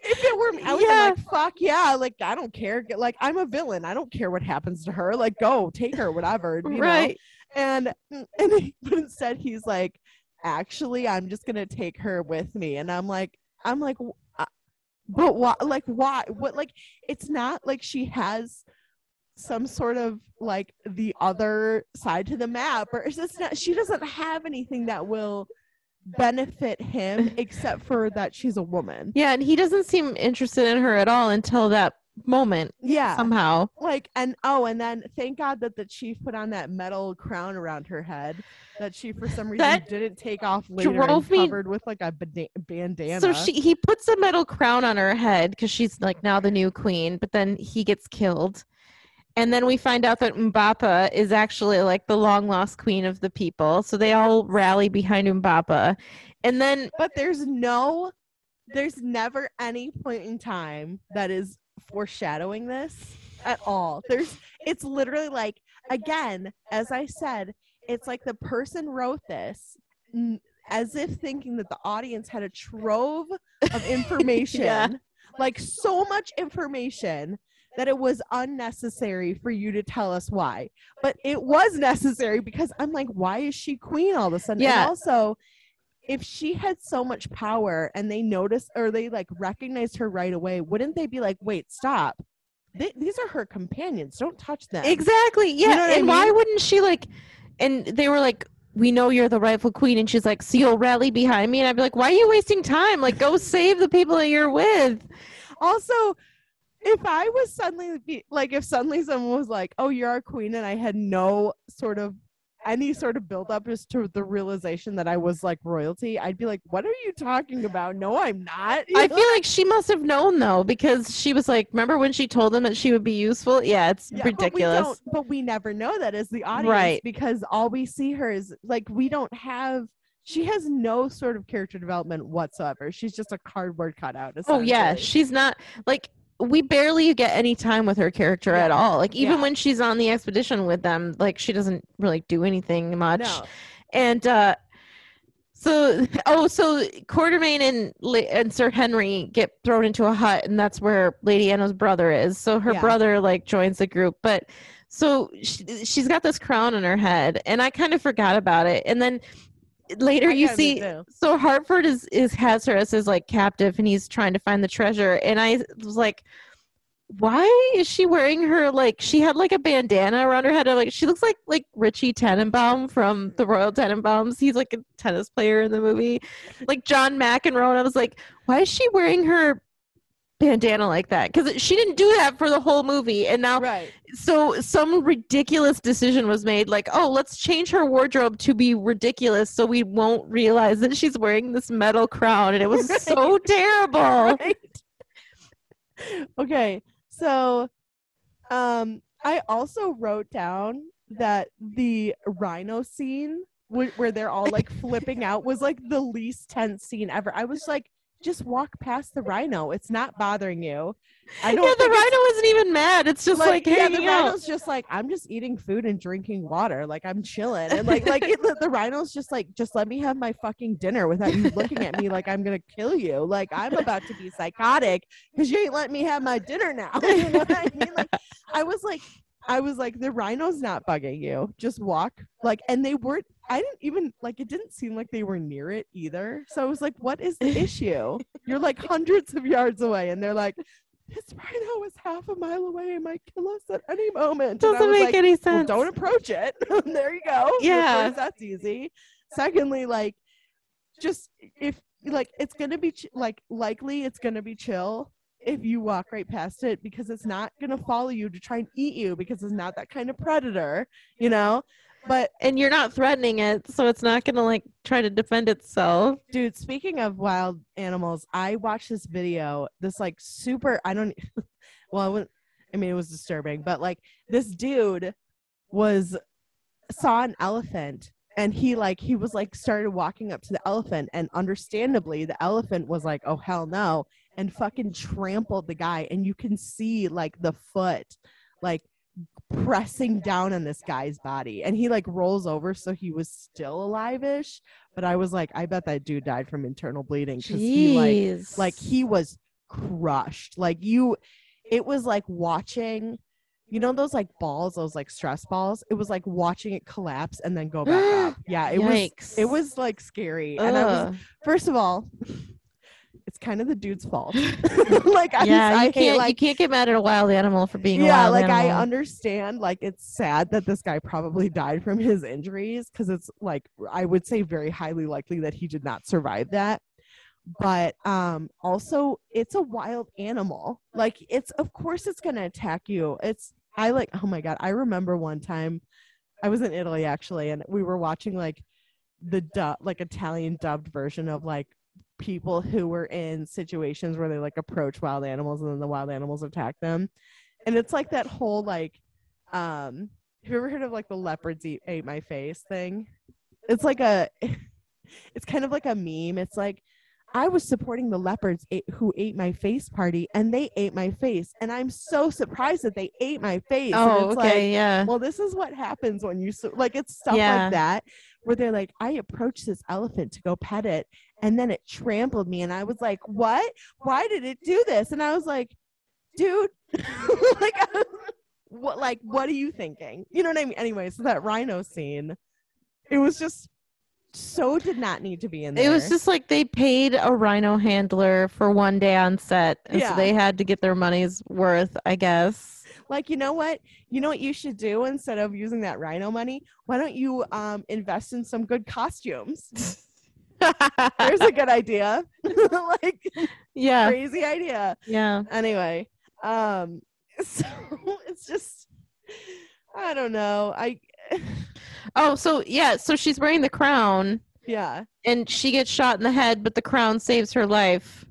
if it were me, I would Yeah. like, fuck yeah. Like I don't care. Like I'm a villain. I don't care what happens to her. Like go take her, whatever. You know? right and and he, but instead he's like actually i'm just gonna take her with me and i'm like i'm like uh, but why like why what like it's not like she has some sort of like the other side to the map or it's just not she doesn't have anything that will benefit him (laughs) except for that she's a woman. Yeah and he doesn't seem interested in her at all until that moment yeah. somehow. Like and oh and then thank god that the chief put on that metal crown around her head that she for some reason That didn't take off later drove me- covered with like a banda- bandana. So she he puts a metal crown on her head because she's like now the new queen, but then he gets killed. And then we find out that Umbopa is actually like the long lost queen of the people. So they all rally behind Umbopa. And then but there's no there's never any point in time that is foreshadowing this at all there's it's literally like again as i said it's like the person wrote this n- as if thinking that the audience had a trove of (laughs) information like so much information that it was unnecessary for you to tell us why. But it was necessary because i'm like why is she queen all of a sudden? Yeah. and also if she had so much power and they noticed or they like recognized her right away wouldn't they be like wait stop. Th- these are her companions. Don't touch them. Exactly, yeah. know what I and why wouldn't she like and they were like we know you're the rightful queen. And she's like so you'll rally behind me? And I'd be like why are you wasting time? Like go save the people that you're with. Also if i was suddenly be, like if suddenly someone was like oh you're our queen and i had no sort of any sort of build up as to the realization that I was like royalty, I'd be like, "What are you talking about? No, I'm not." You I know? feel (laughs) like she must have known though, because she was like, remember when she told them that she would be useful? Yeah, it's Yeah, But we, ridiculous. but we never know that as the audience, Right. Because all we see her is like we don't have. She has no sort of character development whatsoever. She's just a cardboard cutout. Oh yeah, she's not like we barely get any time with her character at all. Like even Yeah. when she's on the expedition with them, like she doesn't really do anything much. no. And uh so oh so Quatermain and and Sir Henry get thrown into a hut and that's where Lady Anna's brother is. So her Yeah. brother like joins the group, but so she, she's got this crown on her head and I kind of forgot about it. And then later I you see so Hartford is is has her as his like captive, and he's trying to find the treasure. And I was like, why is she wearing her like she had like a bandana around her head? I'm like she looks like like Richie Tenenbaum from the Royal Tenenbaums. He's like a tennis player in the movie, like John McEnroe. And I was like, why is she wearing her bandana like that? Because she didn't do that for the whole movie, and now Right. so some ridiculous decision was made like oh let's change her wardrobe to be ridiculous so we won't realize that she's wearing this metal crown and it was so (laughs) terrible right? okay, so um I also wrote down that the rhino scene wh- where they're all like flipping out was like the least tense scene ever. I was like, just walk past the rhino. It's not bothering you. I don't yeah the rhino isn't even mad it's just like, yeah, hanging the out rhino's just like I'm just eating food and drinking water, like I'm chilling, and like like it, the, the rhino's just like just let me have my fucking dinner without you looking at me like I'm gonna kill you, like I'm about to be psychotic because you ain't letting me have my dinner now. (laughs) You know what I mean? Like I was like I was like the rhino's not bugging you, just walk like, and they weren't. I didn't even like it. Didn't seem like they were near it either. So I was like, what is the (laughs) issue? You're like hundreds of yards away, and they're like. This rhino is half a mile away and might kill us at any moment. Doesn't make like, any well, sense don't approach it. (laughs) there you go. Yeah. First, that's easy. Secondly, like, just if like it's gonna be ch- like likely it's gonna be chill if you walk right past it because it's not gonna follow you to try and eat you because it's not that kind of predator, you know. But and you're not threatening it so it's not gonna like try to defend itself dude, speaking of wild animals, I watched this video. This like super. I don't. (laughs) Well, I wouldn't. I mean, it was disturbing, but like this dude was saw an elephant and he like he was like started walking up to the elephant and understandably the elephant was like oh hell no and fucking trampled the guy and you can see like the foot like pressing down on this guy's body. And he like rolls over so he was still alive-ish. But i was like i bet that dude died from internal bleeding because he like like he was crushed. Like you it was like watching you know those like balls those like stress balls? It was like watching it collapse and then go back up. (gasps) Yeah it was it was like scary. And i was first of all it's kind of the dude's fault. (laughs) (laughs) Like I, yeah, I you hate can't like you can't get mad at a wild animal for being a yeah wild like i understand like it's sad that this guy probably died from his injuries because it's like i would say very highly likely that he did not survive that. But um also it's a wild animal. Like it's of course it's going to attack you. It's i like oh my god i remember one time i was in italy actually and we were watching like the du- like italian dubbed version of like people who were in situations where they like approach wild animals and then the wild animals attack them. And it's like that whole like um have you ever heard of like the leopards eat ate my face thing? It's like a (laughs) it's kind of like a meme. It's like i was supporting the leopards ate, who ate my face party and they ate my face and i'm so surprised that they ate my face oh it's okay like, yeah. well this is what happens when you like it's stuff Yeah. like that where they're like i approached this elephant to go pet it and then it trampled me and i was like what? Why did it do this? And i was like dude (laughs) like (laughs) what like what are you thinking? You know what i mean? Anyway so that rhino scene it was just so did not need to be in there It was just like they paid a rhino handler for one day on set, and Yeah. so they had to get their money's worth, I guess. like you know what? You know what you should do instead of using that rhino money? Why don't you um invest in some good costumes? (laughs) There's a good idea. (laughs) Like yeah, crazy idea. Yeah. anyway um (laughs) so it's just i don't know. I Oh, so yeah, so she's wearing the crown Yeah. and she gets shot in the head, but the crown saves her life.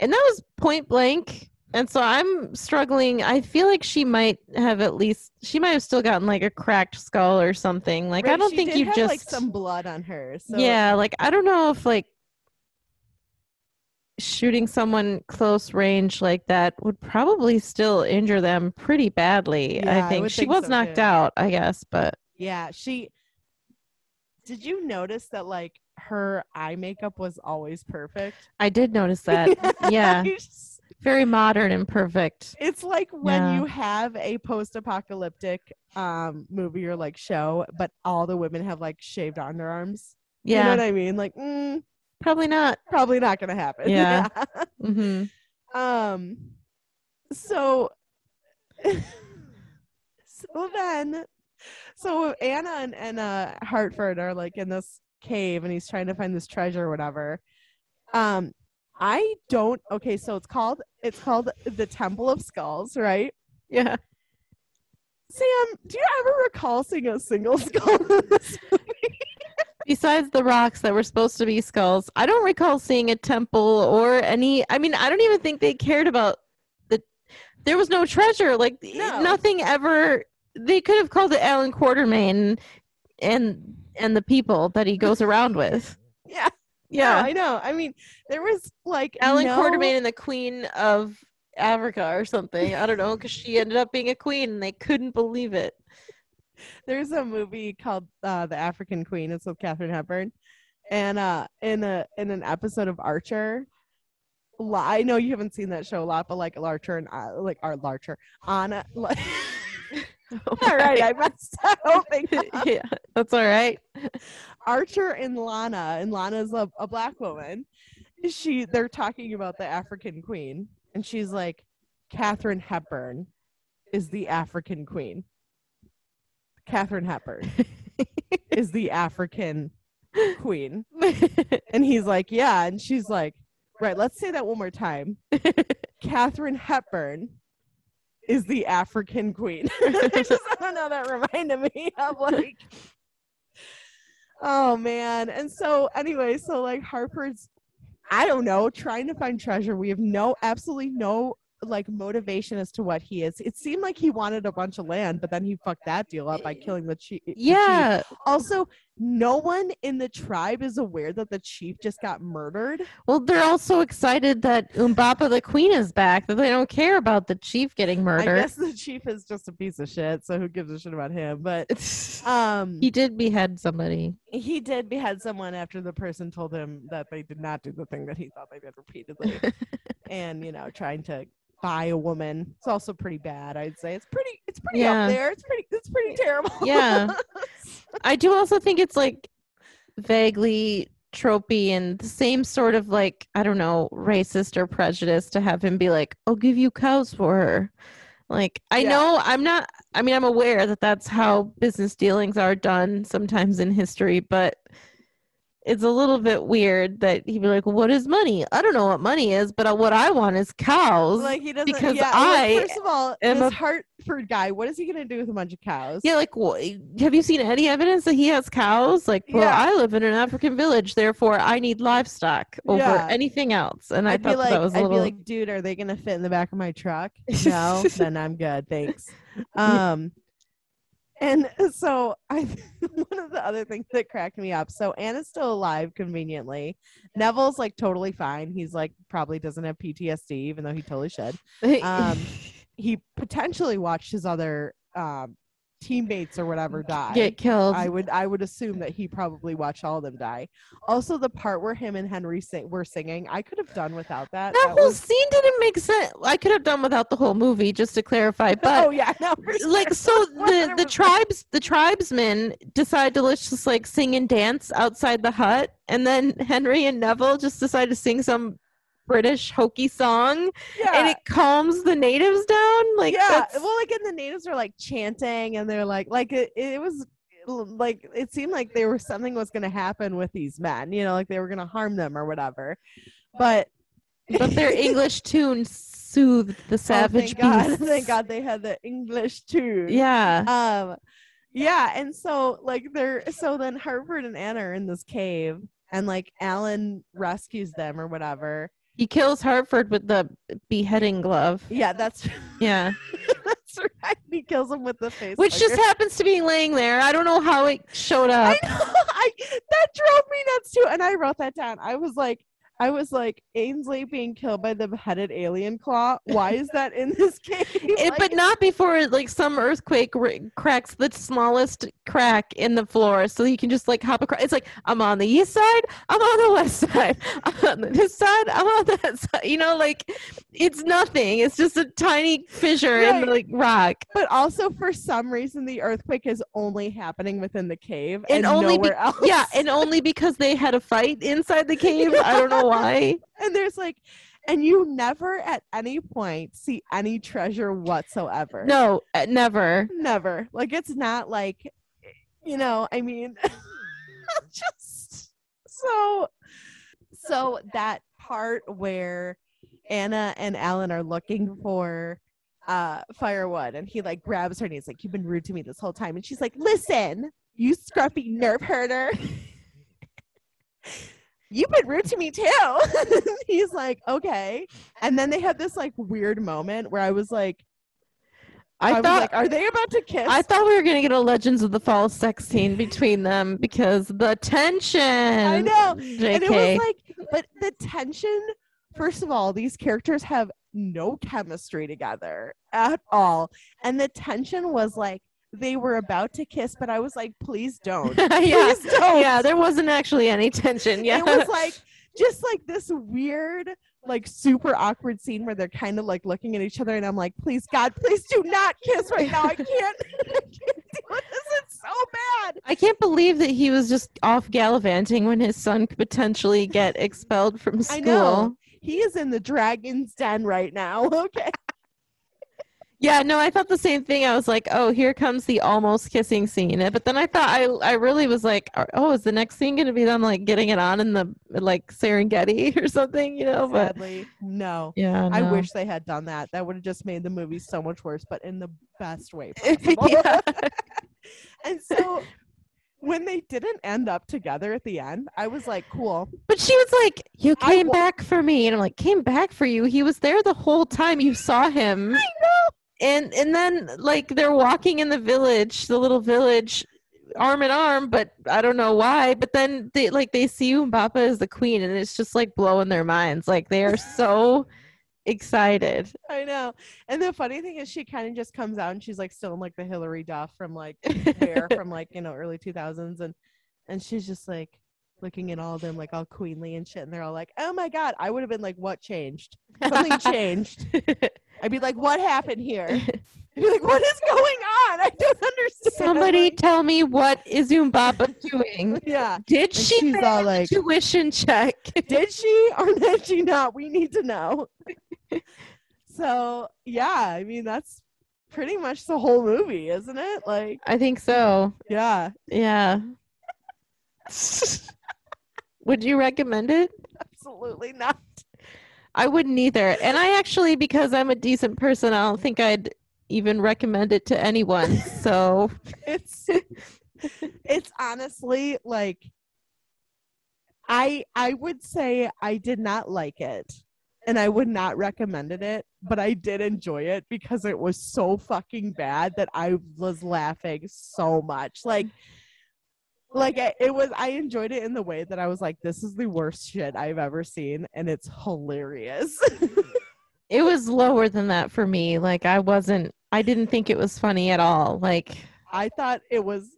And that was point blank. And so I'm struggling. I feel like she might have at least she might have still gotten like a cracked skull or something. Like I don't think you have, just like some blood on her. So Yeah, like I don't know if like shooting someone close range like that would probably still injure them pretty badly. Yeah, I I think would she think was so, knocked too. out, I guess, but Yeah, she. Did you notice that like her eye makeup was always perfect? I did notice that. (laughs) yeah, very modern and perfect. It's like when Yeah. you have a post-apocalyptic um movie or like show, but all the women have like shaved underarms. You know Yeah, what I mean? Like, mm, probably not. probably not gonna happen. Yeah. (laughs) mm-hmm Um. So. (laughs) so then, so Anna and, and uh Hartford are like in this cave, and he's trying to find this treasure or whatever. Um, I don't. Okay, so it's called it's called the Temple of Skulls, right? Yeah. Sam, do you ever recall seeing a single (laughs) skull in this movie? Besides the rocks that were supposed to be skulls, I don't recall seeing a temple or any. I mean, I don't even think they cared about the. There was no treasure. Like No. nothing ever. They could have called it Allan Quatermain, and and the people that he (laughs) goes around with. Yeah. Yeah, No, I know. I mean, there was like Allan no... Quatermain and the Queen of Africa or something. I don't know because she ended up being a queen, and they couldn't believe it. There's a movie called uh, The African Queen. It's with Katharine Hepburn, and uh, in a in an episode of Archer, I know you haven't seen that show a lot, but like Archer and uh, like our Archer Anna. (laughs) Like, (laughs) all right, I messed that (laughs) whole thing up. (laughs) yeah, that's all right. Archer and Lana, and Lana's a, a black woman. She they're talking about the African Queen, and she's like, Katharine Hepburn is the African Queen. Katharine Hepburn is the African Queen. And he's like, Yeah. And she's like, Right, let's say that one more time. Katharine Hepburn is the African Queen. (laughs) I (laughs) just I don't know, that reminded me of (laughs) like Oh man. And so anyway, so like Hartford's I don't know, trying to find treasure. We have no absolutely no like motivation as to what he is. It seemed like he wanted a bunch of land, but then he fucked that deal up by eh, killing the chief. the chief. yeah, Also, no one in the tribe is aware that the chief just got murdered. Well, they're all so excited that Umbopa the Queen is back that they don't care about the chief getting murdered. I guess the chief is just a piece of shit, so who gives a shit about him? But (laughs) um he did behead somebody. he did behead someone after the person told him that they did not do the thing that he thought they did repeatedly. (laughs) and, you know, trying to buy a woman. It's also pretty bad, I'd say. It's pretty it's pretty Yeah. up there. It's pretty it's pretty terrible. (laughs) Yeah. I do also think it's like vaguely tropey and the same sort of like, I don't know, racist or prejudice to have him be like, I'll give you cows for her. Like, I Yeah. know I'm not, I mean, I'm aware that that's how business dealings are done sometimes in history, but it's a little bit weird that he'd be like, What is money? I don't know what money is, but what I want is cows. like he doesn't because yeah, I like, first of all, am this a- Hartford guy, what is he gonna do with a bunch of cows? Yeah, like, wh- have you seen any evidence that he has cows? Like, well, Yeah. I live in an African village, therefore I need livestock over Yeah. anything else. And I I'd thought be like, that was a I'd little. be like, dude, are they gonna fit in the back of my truck? (laughs) No, then I'm good, thanks. (laughs) Um, and so I, (laughs) one of the other things that cracked me up. So Anna's still alive, conveniently. Neville's like totally fine. He's like probably doesn't have PTSD, even though he totally should. (laughs) um, He potentially watched his other um teammates or whatever die. get killed. I would I would assume that he probably watched all of them die. Also, the part where him and Henry sing, were singing, I could have done without that. that That whole was- scene didn't make sense. I could have done without the whole movie, just to clarify. (laughs) Oh, but oh yeah, no, for like, sure. so (laughs) the the tribes, the tribesmen decide to let's just like sing and dance outside the hut, and then Henry and Neville just decide to sing some British hokey song, yeah. and it calms the natives down. Like, yeah, well, like, and the natives are like chanting, and they're like, like it, it was like it seemed like there was something was going to happen with these men, you know, like they were going to harm them or whatever. But but their (laughs) English tune soothed the oh, savage (laughs) thank God, thank God they had the English tune. Yeah. Um, yeah, and so like they're so then Hartford and Anna are in this cave, and like Allan rescues them or whatever. He kills Hartford with the beheading glove. Yeah, that's (laughs) Yeah. that's right. He kills him with the face, Which just happens to be laying there. I don't know how it showed up. I know. (laughs) I that drove me nuts too, and I wrote that down. I was like, I was like, Ainsley being killed by the beheaded alien claw. Why is that in this (laughs) cave? It, Like, but not before like some earthquake r- cracks the smallest crack in the floor, so you can just like hop across. It's like I'm on the east side, I'm on the west side, (laughs) I'm on this side, I'm on that (laughs) side. You know, like it's nothing. It's just a tiny fissure in the like rock, but also for some reason the earthquake is only happening within the cave And and, only be- nowhere else. yeah, and only because they had a fight inside the cave. I don't know why. and there's like, and you never at any point see any treasure whatsoever. No, uh, never. never. Like it's not like, you know. I mean, (laughs) just so so that part where Anna and Allan are looking for uh firewood and he like grabs her and he's like you've been rude to me this whole time and she's like listen you scruffy nerf herder (laughs) you've been rude to me too (laughs) he's like okay and then they have this like weird moment where i was like I, I, was thought like are they about to kiss I thought we were gonna get a Legends of the Fall sex scene between them because the tension. I know. JK. and it was like but the tension first of all these characters have no chemistry together at all and the tension was like they were about to kiss but i was like please don't. (laughs) Yeah, please don't. Yeah. There wasn't actually any tension. Yeah, it was like just like this weird like super awkward scene where they're kind of like looking at each other and i'm like please god please do not kiss right now. I (laughs) can't (laughs) i can't deal with this. It's so bad. I can't believe that he was just off gallivanting when his son could potentially get expelled from school. i know. he is in the dragon's den right now okay Yeah, no, I thought the same thing. I was like, oh, here comes the almost kissing scene. But then I thought I I really was like, oh, is the next scene going to be them like getting it on in the like Serengeti (laughs) or something, you know? But sadly no yeah, I wish they had done that. That would have just made the movie so much worse, but in the best way (laughs) possible. (laughs) and so when they didn't end up together at the end, I was like, cool. But she was like, "You came wa- back for me," and I'm like, "Came back for you? He was there the whole time. You saw him." I know. And and then like they're walking in the village, the little village, arm in arm. But I don't know why. But then they like they see Umbopa as the queen, and it's just like blowing their minds. Like they are so (laughs) excited. I know. And the funny thing is she kind of just comes out and she's like still in like the Hilary Duff from like hair (laughs) from like, you know, early 2000s and and she's just like looking at all of them like all queenly and shit and they're all like, "Oh my god." I would have been like, "What changed?" Something (laughs) changed. I'd be like, "What happened here?" (laughs) I'd be like, "What is going on? I don't understand." Somebody Like, tell me what is Umbopa doing? (laughs) yeah. Did And she she's all like- tuition check? (laughs) did she or did she not? We need to know. so yeah, I mean that's pretty much the whole movie, isn't it? Like, I think so. yeah, Yeah. Would you recommend it? absolutely not. I wouldn't either. And I actually, because I'm a decent person, I don't think I'd even recommend it to anyone. So (laughs) It's it's honestly like I I would say I did not like it and I would not recommended it, but I did enjoy it because it was so fucking bad that I was laughing so much. Like like it was I enjoyed it in the way that I was like this is the worst shit I've ever seen and it's hilarious. (laughs) it was lower than that for me. Like I wasn't, I didn't think it was funny at all. Like I thought it was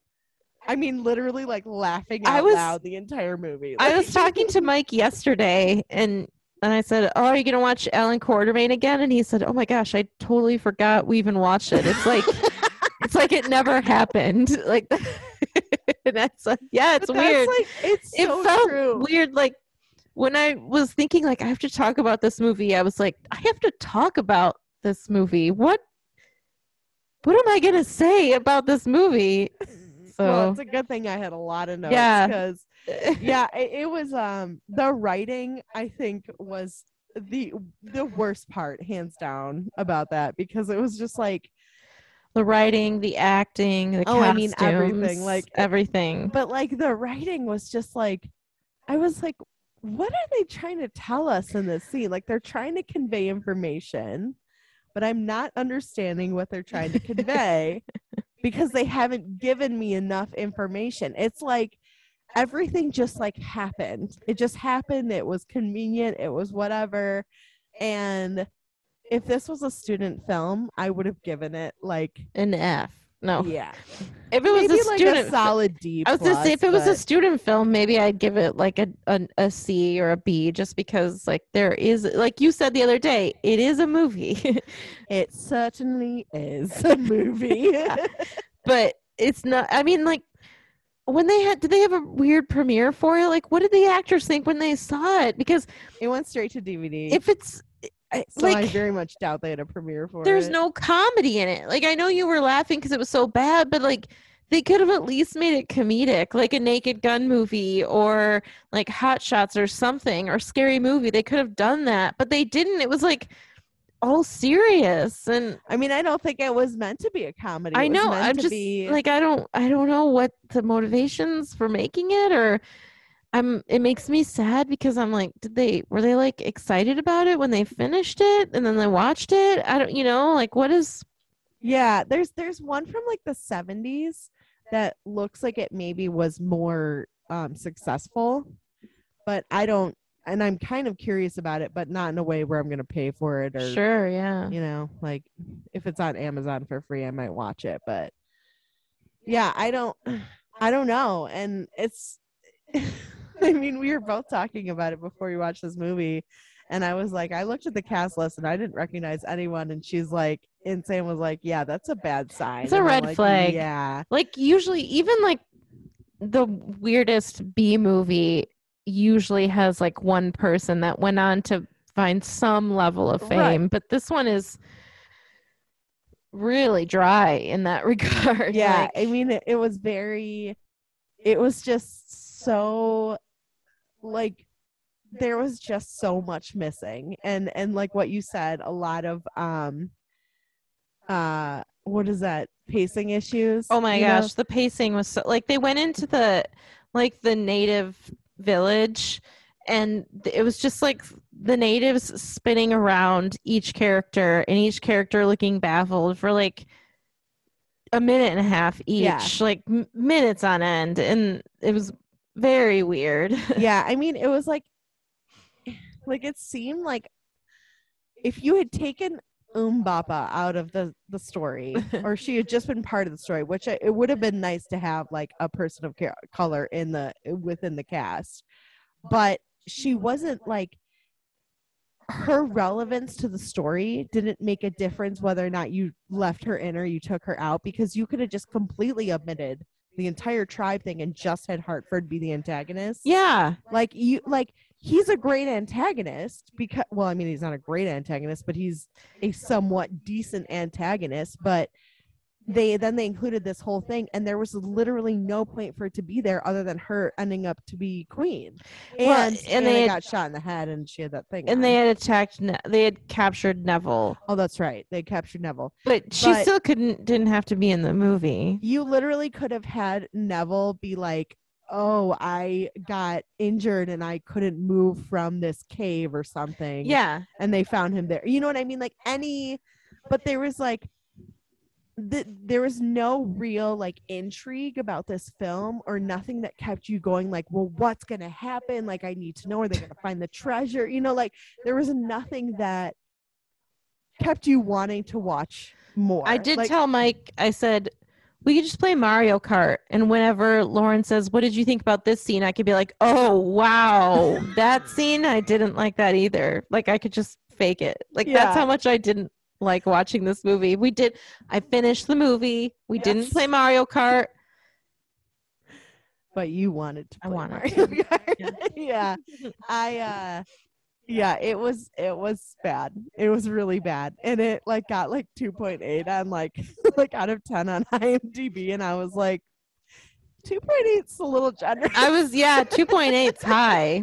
I mean literally like laughing out I was- loud the entire movie. I was (laughs) talking to Mike yesterday and and I said, "Oh, are you gonna watch Allan Quatermain again?" And he said, "Oh my gosh, I totally forgot we even watched it. It's like, (laughs) it's like it never happened. Like, and that's like, yeah, it's weird. like it's it so felt true. weird. Like when I was thinking, like I have to talk about this movie. I was like, I have to talk about this movie. What, what am I gonna say about this movie? (laughs) well, So- it's a good thing I had a lot of notes Yeah. because (laughs) yeah, it, it was um the writing I think was the the worst part hands down about that because it was just like the writing, the acting, the Oh, I mean, costumes, everything, like- everything. but like the writing was just like i was like what are they trying to tell us in this scene? Like they're trying to convey information but i'm not understanding what they're trying to convey (laughs) because they haven't given me enough information. It's like everything just like happened. It just happened. It was convenient. It was whatever. And if this was a student film i would have given it like An F. No. yeah (laughs) If it was maybe a like student a solid d I was gonna say if it was a student film, maybe I'd give it like a, a a C or a B, just because like there is, like you said the other day, it is a movie, (laughs) It certainly is a movie. (laughs) but it's not. I mean, like when they had, did they have a weird premiere for it? Like, what did the actors think when they saw it? Because it went straight to DVD. if it's I- so I very much doubt they had a premiere for there's it. There's no comedy in it. Like I know you were laughing because it was so bad, but like they could have at least made it comedic, like a Naked Gun movie or like Hot Shots or something or Scary Movie. They could have done that, but they didn't. It was like all serious, and I mean, I don't think it was meant to be a comedy. I know. I'm just be- like I don't. I don't know what the motivations for making it or. I'm it makes me sad because I'm like, did they were they like excited about it when they finished it and then they watched it? I don't you know, like what is yeah. There's there's one from like the 70s that looks like it maybe was more um, successful, but I don't. And I'm kind of curious about it, but not in a way where I'm going to pay for it or sure, yeah. you know like if it's on amazon for free i might watch it but yeah i don't (sighs) i don't know and it's (laughs) (laughs) i mean we were both talking about it before we watched this movie and i was like i looked at the cast list and i didn't recognize anyone and she's like and sam was like yeah that's a bad sign It's a And red like, flag. yeah Like usually even like the weirdest B movie usually has like one person that went on to find some level of Right. fame, but this one is really dry in that (laughs) regard. yeah Like, i mean it, it was very it was just so like there was just so much missing and and like what you said a lot of um uh what is that pacing issues Oh my you know? gosh, the pacing was so like they went into the like the native village and it was just like the natives spinning around each character and each character looking baffled for like a minute and a half each, Yeah. like m- minutes on end and it was very weird. (laughs) yeah i mean it was like like it seemed like if you had taken Umbopa out of the the story (laughs) or she had just been part of the story which I, it would have been nice to have like a person of ca- color in the within the cast but she wasn't like her relevance to the story didn't make a difference whether or not you left her in or you took her out because you could have just completely omitted the entire tribe thing and just had Hartford be the antagonist. yeah. Like you like he's a great antagonist because well, I mean he's not a great antagonist, but he's a somewhat decent antagonist, but they then they included this whole thing and there was literally no point for it to be there other than her ending up to be queen. And Well, and, and they they had- got shot in the head and she had that thing. And on. they had attacked ne- they had captured Neville. Oh, that's right. They captured Neville. But she But- still couldn't didn't have to be in the movie. You literally could have had Neville be like, "Oh, I got injured and I couldn't move from this cave or something." Yeah. and they found him there. You know what I mean? Like any, but there was like, th- there was no real like intrigue about this film or nothing that kept you going. Like, well, what's gonna happen? Like, I need to know. Are they gonna find the treasure? You know, like there was nothing that kept you wanting to watch more. I did Like, tell Mike, I said, we could just play Mario Kart. And whenever Lauren says, What did you think about this scene? I could be like, Oh, wow. that scene, I didn't like that either. Like, I could just fake it. Like, that's how much I didn't like watching this movie. We did, I finished the movie. We didn't play Mario Kart. but you wanted to. I play wanted Mario to. Kart. (laughs) (laughs) yeah. I uh yeah, it was it was bad. It was really bad. And it like got like 2.8 on like (laughs) like out of 10 on IMDb and I was like 2.8's a little generous. I was, yeah, 2.8's high.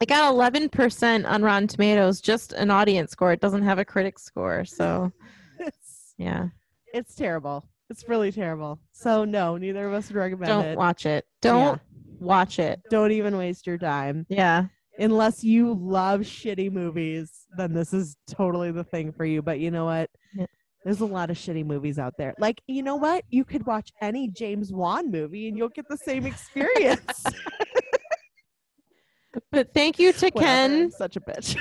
I got 11% on Rotten Tomatoes, just an audience score. It doesn't have a critic score. So, (laughs) it's, yeah. It's terrible. It's really terrible. So no, neither of us would recommend it. Don't watch it. Don't watch it. Don't even waste your time. Yeah. Unless you love shitty movies, then this is totally the thing for you. But you know what? Yeah. There's a lot of shitty movies out there. Like, you know what? You could watch any James Wan movie and you'll get the same experience. (laughs) But thank you to Whatever, Ken. Such a bitch.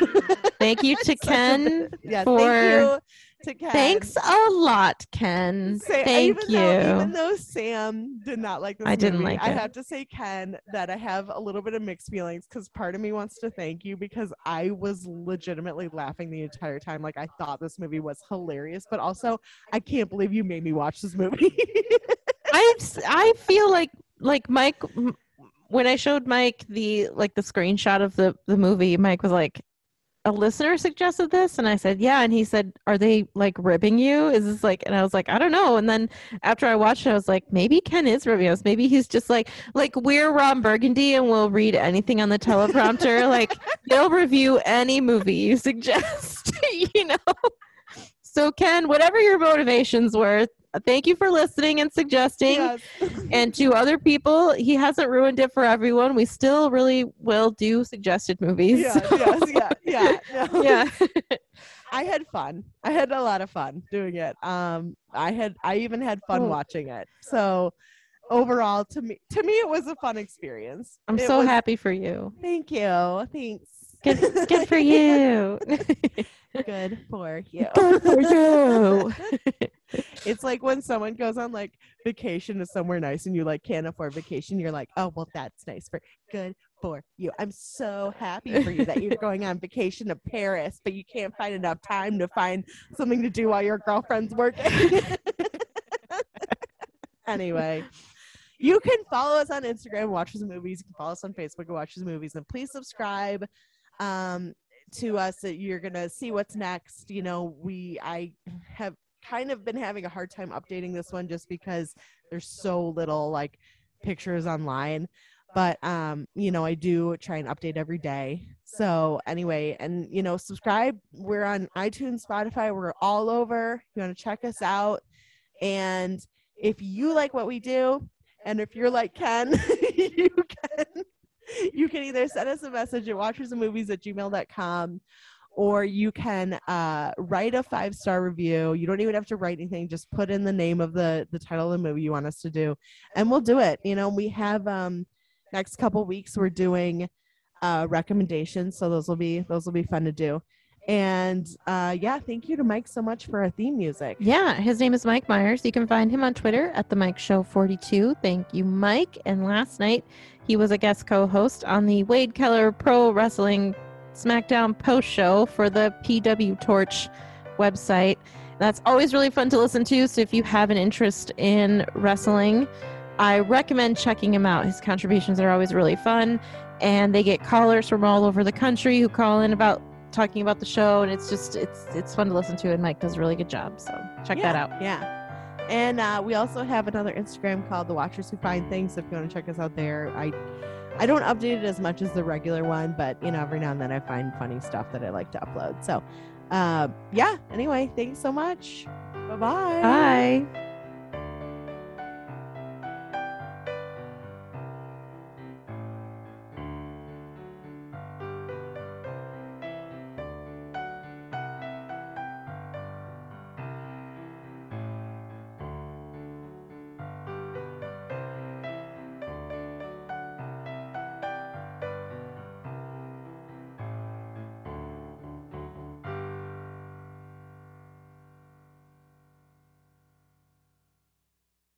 (laughs) Thank you (laughs) to Ken. Yeah, for- thank you to Ken. Thanks a lot, Ken. Say- Thank even you. Though, even though Sam did not like this I didn't movie, like I it. have to say, Ken, that I have a little bit of mixed feelings because part of me wants to thank you because I was legitimately laughing the entire time. Like I thought this movie was hilarious, but also I can't believe you made me watch this movie. (laughs) I I feel like like Mike when I showed Mike the like the screenshot of the the movie, Mike was like, "A listener suggested this," and I said, "Yeah," and he said, "Are they like ribbing you? Is this like?" And I was like, "I don't know." And then after I watched it, I was like, "Maybe Ken is ribbing us. Maybe he's just like like we're Ron Burgundy and we'll read anything on the teleprompter. (laughs) like they'll review any movie you (laughs) suggest, (laughs) you know." So Ken, whatever your motivations were, thank you for listening and suggesting Yes. (laughs) and to other people he hasn't ruined it for everyone we still really will do suggested movies yeah, yes, yeah, yeah, no. (laughs) yeah (laughs) I had fun. I had a lot of fun doing it. Um, I had, I even had fun Cool. watching it. So overall, to me, to me, it was a fun experience. i'm It so was- happy for you Thank you. Thanks. good, good for you Good for you. (laughs) good for you (laughs) it's like when someone goes on like vacation to somewhere nice and you like can't afford vacation, you're like, oh well, that's nice for good for you. I'm so happy for you that you're (laughs) going on vacation to Paris, but you can't find enough time to find something to do while your girlfriend's working. anyway. You can follow us on Instagram, watch the movies. You can follow us on Facebook and watch the movies. And please subscribe um, to us. That you're gonna see what's next. You know, we I have kind of been having a hard time updating this one just because there's so little like pictures online. But um, you know, I do try and update every day. So anyway, and you know, subscribe. We're on iTunes, Spotify, we're all over. You want to check us out. And if you like what we do, and if you're like Ken, (laughs) you can you can either send us a message at watchersandmovies at gmail.com or you can uh, write a five star review. You don't even have to write anything. Just put in the name of the the title of the movie you want us to do, and we'll do it. You know, we have um next couple weeks we're doing uh recommendations, so those will be those will be fun to do. And uh yeah, thank you to Mike so much for our theme music. yeah his name is mike myers. You can find him on twitter at the mike show 42 thank you mike. And last night he was a guest co-host on the wade keller pro wrestling smackdown post show for the pw torch website. That's always really fun to listen to so if you have an interest in wrestling i recommend checking him out. His contributions are always really fun and they get callers from all over the country who call in about talking about the show and it's just it's it's fun to listen to and mike does a really good job so check that out Yeah. And uh, we also have another Instagram called The Watchers Who Find Things. If you want to check us out there, I I don't update it as much as the regular one, but you know, every now and then I find funny stuff that I like to upload. So, uh, yeah. Anyway, thanks so much. Bye-bye. bye